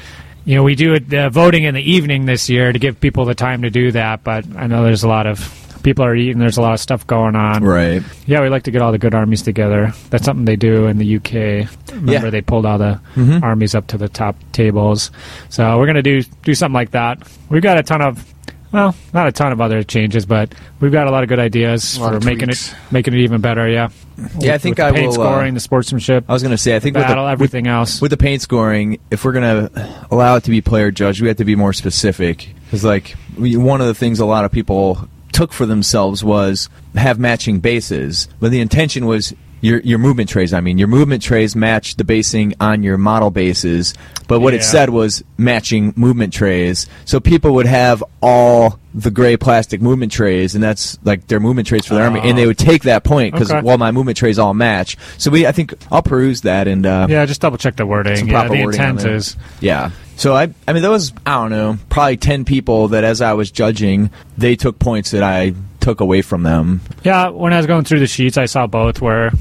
you know, we do it, uh, voting in the evening this year to give people the time to do that, but I know there's a lot of people are eating. There's a lot of stuff going on. right Yeah, we like to get all the good armies together. That's something they do in the UK. Remember, Yeah. they pulled all the Mhm. armies up to the top tables. So we're gonna do do something like that. We've got a ton of. Well, not a ton of other changes, but we've got a lot of good ideas for making tweaks. it making it even better. Yeah, Yeah, I think With the I paint will, uh, scoring, the sportsmanship, i was going to say i think with the, battle, with, everything else. with the paint scoring if we're going to allow it to be player judged we have to be more specific because like we, one of the things a lot of people took for themselves was have matching bases but the intention was your your movement trays i mean your movement trays match the basing on your model bases but what it said was matching movement trays so people would have all the gray plastic movement trays and that's like their movement trays for their army and they would take that point because Oh. Okay. well my movement trays all match so we i think i'll peruse that and uh yeah, just double check the wording. yeah, the intent is Yeah. So I, I mean, there was I don't know, probably ten people that as I was judging, they took points that I took away from them. Yeah, when I was going through the sheets, I saw both where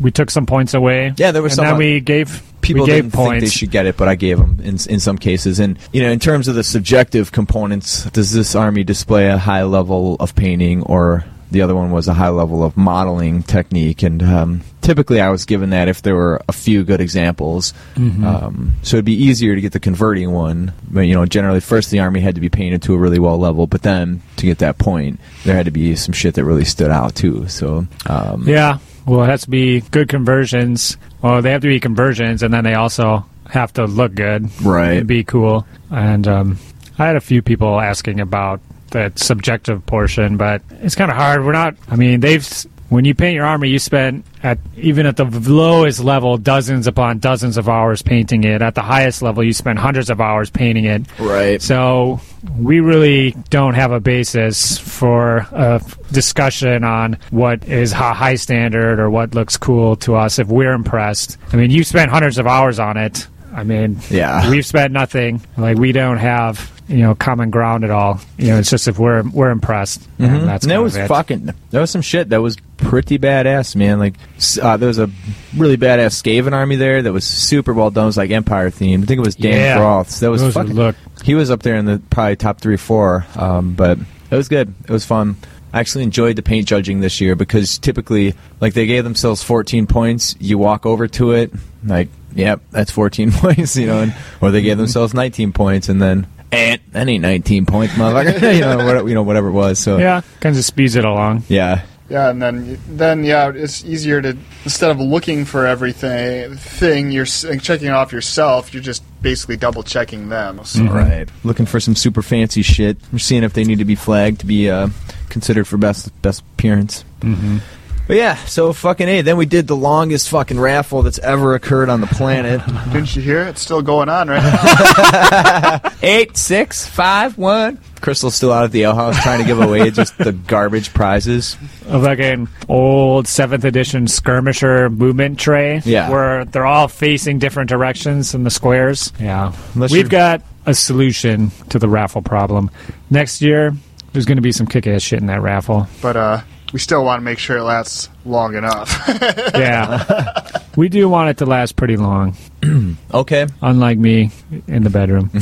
we took some points away. Yeah, there was and some- then we gave People we gave didn't think they should get it, but I gave them in in some cases. And you know, in terms of the subjective components, does this army display a high level of painting or? The other one was a high level of modeling technique, and um, typically I was given that if there were a few good examples. Mm-hmm. Um, so it'd be easier to get the converting one. But, you know, generally, first the army had to be painted to a really well level, but then to get that point, there had to be some shit that really stood out too. So um, Yeah, well, it has to be good conversions. Well, they have to be conversions, and then they also have to look good, Right. and be cool. And um, I had a few people asking about that subjective portion, but it's kind of hard. We're not. I mean, they've when you paint your army, you spend at even at the lowest level dozens upon dozens of hours painting it. At the highest level, you spend hundreds of hours painting it. right. So we really don't have a basis for a discussion on what is a high standard or what looks cool to us if we're impressed. I mean, you spent hundreds of hours on it. I mean, Yeah. we've spent nothing. Like we don't have you know common ground at all. You know, it's just if we're we're impressed. Mhm. And that's and kind was it. fucking there was some shit that was pretty badass, man. Like uh, there was a really badass Skaven army there that was super well done. It was like Empire themed. I think it was Dan Yeah. That was Those fucking. look He was up there in the probably top three four. Um, but it was good. It was fun. I actually enjoyed the paint judging this year because typically, like they gave themselves 14 points. You walk over to it, like, yep, that's 14 points, you know, and, or they gave themselves 19 points, and then, eh, that ain't 19 points, motherfucker, you know, whatever, you know, whatever it was. So yeah, kind of speeds it along. yeah, Yeah, and then then yeah, it's easier to instead of looking for everything thing you're s- checking off yourself. You're just basically double checking them. So Mhm. right. Looking for some super fancy shit. We're seeing if they need to be flagged to be uh, considered for best best appearance. Mm-hmm. But yeah, so fucking a. Then we did the longest fucking raffle that's ever occurred on the planet. Didn't you hear? It's still going on right now. Eight, six, five, one. Crystal's still out at the ale house trying to give away just the garbage prizes. a fucking old seventh edition skirmisher movement tray. Yeah. Where they're all facing different directions in the squares. Yeah. Unless We've you're- got a solution to the raffle problem. Next year, there's going to be some kick ass shit in that raffle. But uh, we still want to make sure it lasts long enough. Yeah. we do want it to last pretty long, Okay. unlike me in the bedroom.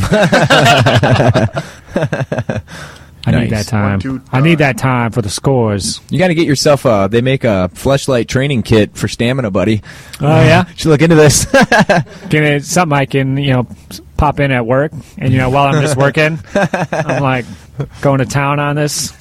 I Nice. need that time. One, two, I need that time for the scores. You got to get yourself a. They make a fleshlight training kit for stamina, buddy. Oh, yeah? Should look into this. Can it, something I can, you know, pop in at work, and you know, while I'm just working, I'm like going to town on this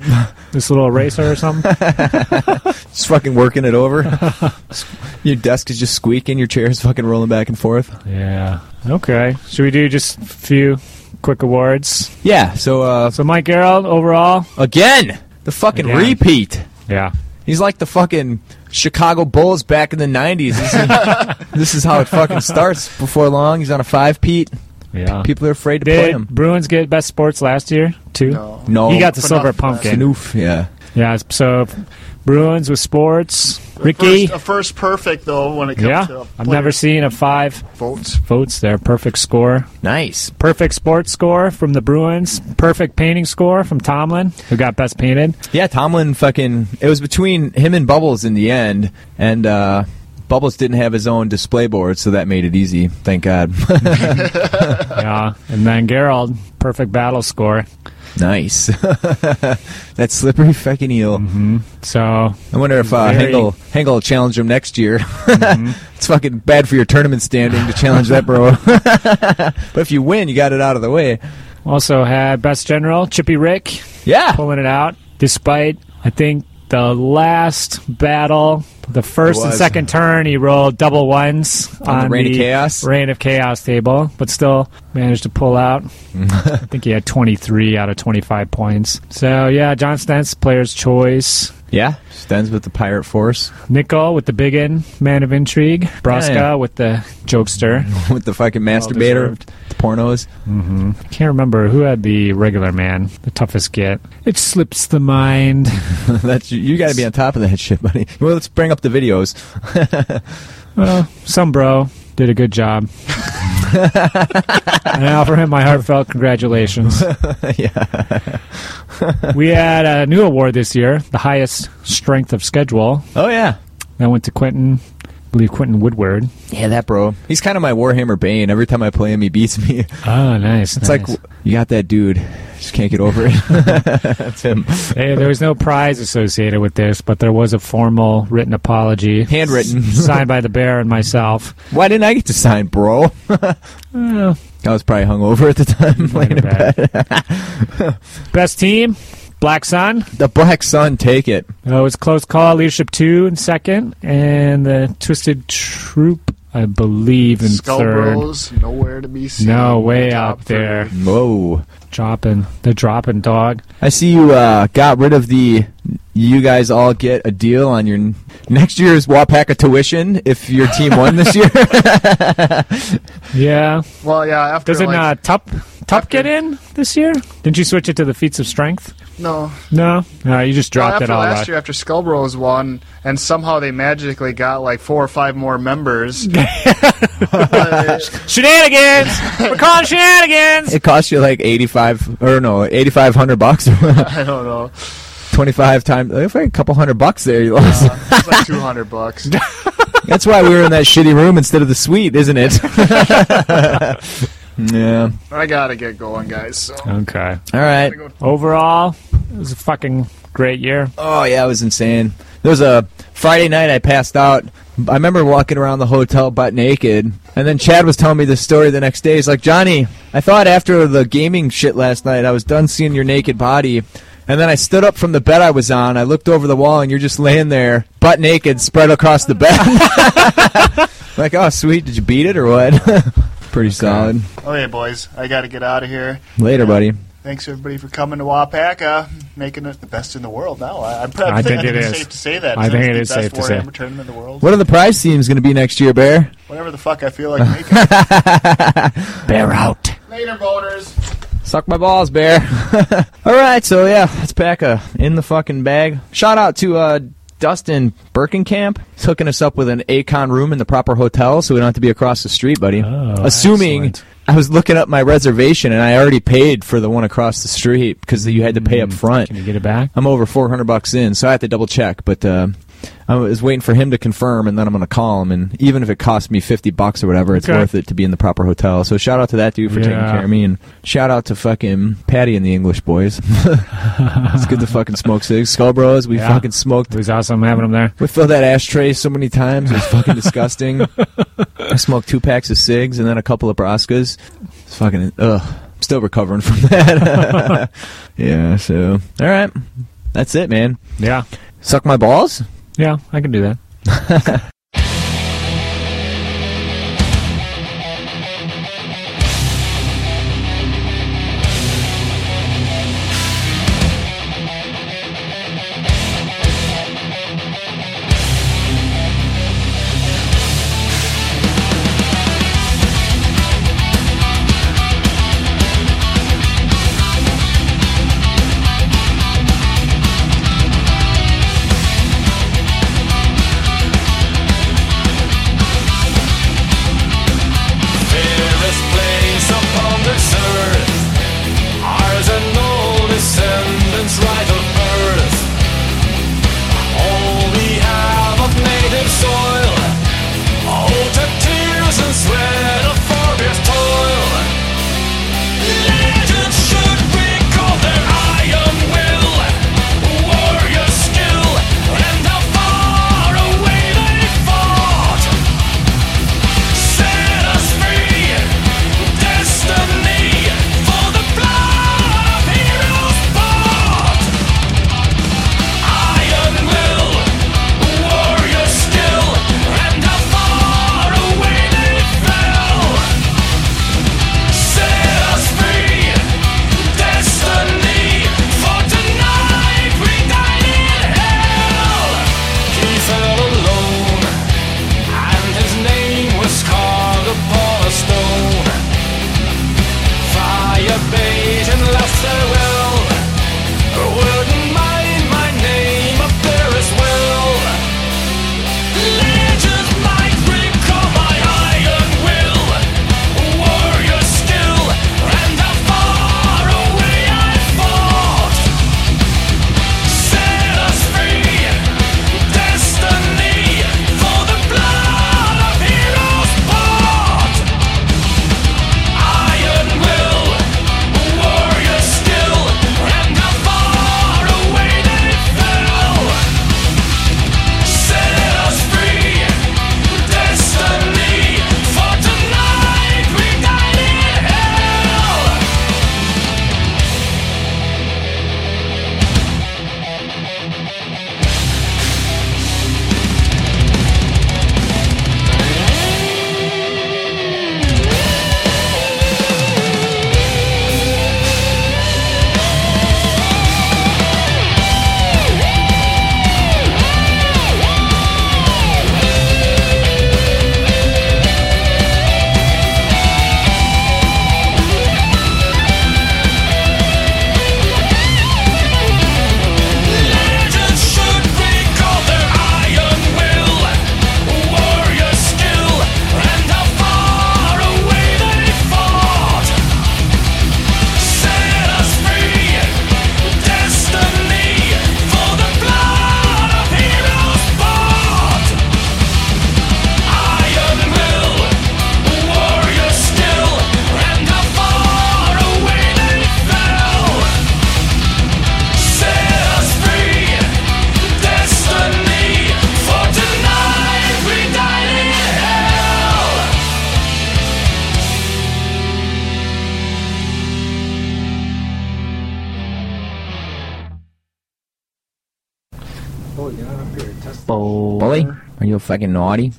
this little eraser or something. just fucking working it over. your desk is just squeaking. Your chair is fucking rolling back and forth. Yeah. Okay. Should we do just a few quick awards? Yeah. So uh, So, Mike Gerald, overall, again, the fucking Again. repeat. yeah. He's like the fucking Chicago Bulls back in the '90s. This is, this is how it fucking starts. Before long, he's on a five peat. Yeah. People are afraid to play him. Bruins get best sports last year too? no. No, He got the Enough silver of that. pumpkin. Noof, yeah. Yeah. So, Bruins with sports. Ricky. First, a first perfect though when it comes to. Yeah. to I've never players' seen a five votes. votes there. Perfect score. Nice. Perfect sports score from the Bruins. Perfect painting score from Tomlin, who got best painted. Yeah, Tomlin fucking. It was between him and Bubbles in the end, and uh, Bubbles didn't have his own display board, so that made it easy. Thank God. yeah. And then Gerald, perfect battle score. nice. that slippery fucking eel. So, I wonder if uh, Very- Hengel Hengel will challenge him next year. it's fucking bad for your tournament standing to challenge that, bro. but if you win, you got it out of the way. also had best general, Chippy Rick, Yeah. pulling it out, despite, I think, the last battle, the first and second turn, he rolled double ones On the Reign of Chaos? Reign of Chaos table, but still managed to pull out. I think he had 23 out of 25 points. So, yeah, John Stentz, player's choice. Yeah. Stentz with the Pirate Force Nickel with the big in, man of intrigue. Braska Yeah, yeah. with the jokester. with the fucking masturbator, the pornos. Mm-hmm. Can't remember who had the regular man, the toughest get. It slips the mind. That's you got to be on top of that shit, buddy. Well, let's bring up the videos. Well, some bro did a good job. and I offer him my heartfelt congratulations. yeah. we had a new award this year, the highest strength of schedule. Oh yeah. That went to Quentin, believe Quentin Woodward. Yeah, that bro. He's kind of my Warhammer Bane. Every time I play him, he beats me. Oh, nice. It's like you got that dude. Just can't get over it. That's him. Hey, there was no prize associated with this, but there was a formal written apology. Handwritten. signed by the bear and myself. Why didn't I get to sign, bro? Well, I was probably hungover at the time. in bed. Best team, Black Sun. The Black Sun, take it. Uh, it was close call. Leadership two in second, and the Twisted Troop, I believe, in Skull third. Bros, nowhere to be seen. No, way Top up there. three. Whoa. Dropping the dropping dog. I see you uh, got rid of the. You guys all get a deal on your n- next year's Wapaka tuition if your team won this year. Yeah. Well, yeah. After Doesn't like, uh, Tup Tup after- get in this year? Didn't you switch it to the feats of strength? No. No, no, you just Well, dropped after it all last out. year, after Skullbros won, and somehow they magically got like four or five more members. Shenanigans! We're calling shenanigans! it cost you like eighty five or no eighty five hundred bucks. I don't know. Twenty five times. Like a couple hundred bucks there you lost. It's like two hundred bucks. That's why we were in that shitty room instead of the suite, isn't it? yeah. I gotta get going, guys. So. Okay. All right. Overall, it was a fucking great year. Oh yeah, it was insane. There was a Friday night I passed out. I remember walking around the hotel butt naked, and then Chad was telling me the story the next day. He's like, Johnny, I thought after the gaming shit last night, I was done seeing your naked body. And then I stood up from the bed I was on. I looked over the wall, and you're just laying there, butt naked, spread across the bed. like, oh, sweet. Did you beat it or what? Pretty solid. Oh, okay, boys, I gotta get out of here. Later, buddy. Thanks everybody for coming to Wapaka, making it the best in the world. Now I, I'm probably I think think it's safe to say that. I since think it it's is the safe best to say. Warhammer tournament in the world. What are the prize teams going to be next year, Bear? Whatever the fuck I feel like making. Bear out. Later, voters. Suck my balls, bear. All right, so yeah, let's pack a in the fucking bag. Shout out to uh, Dustin Birkenkamp. He's hooking us up with an Acon room in the proper hotel, so we don't have to be across the street, buddy. Oh, Assuming excellent. I was looking up my reservation and I already paid for the one across the street because you had to pay up front. Can you get it back? I'm over 400 bucks in, so I have to double check. But uh, I was waiting for him to confirm, and then I'm going to call him. And even if it costs me 50 bucks or whatever, it's Okay. worth it to be in the proper hotel. So shout out to that dude for taking care of me, and shout out to fucking Patty and the English boys. it's good to fucking smoke cigs. Skull Bros, we Yeah. fucking smoked. It was awesome having them there. We filled that ashtray so many times. It was fucking disgusting. I smoked two packs of cigs and then a couple of Braskas. It's fucking ugh. I'm still recovering from that. yeah. So all right, that's it, man. Yeah. Suck my balls. Yeah, I can do that. Ignore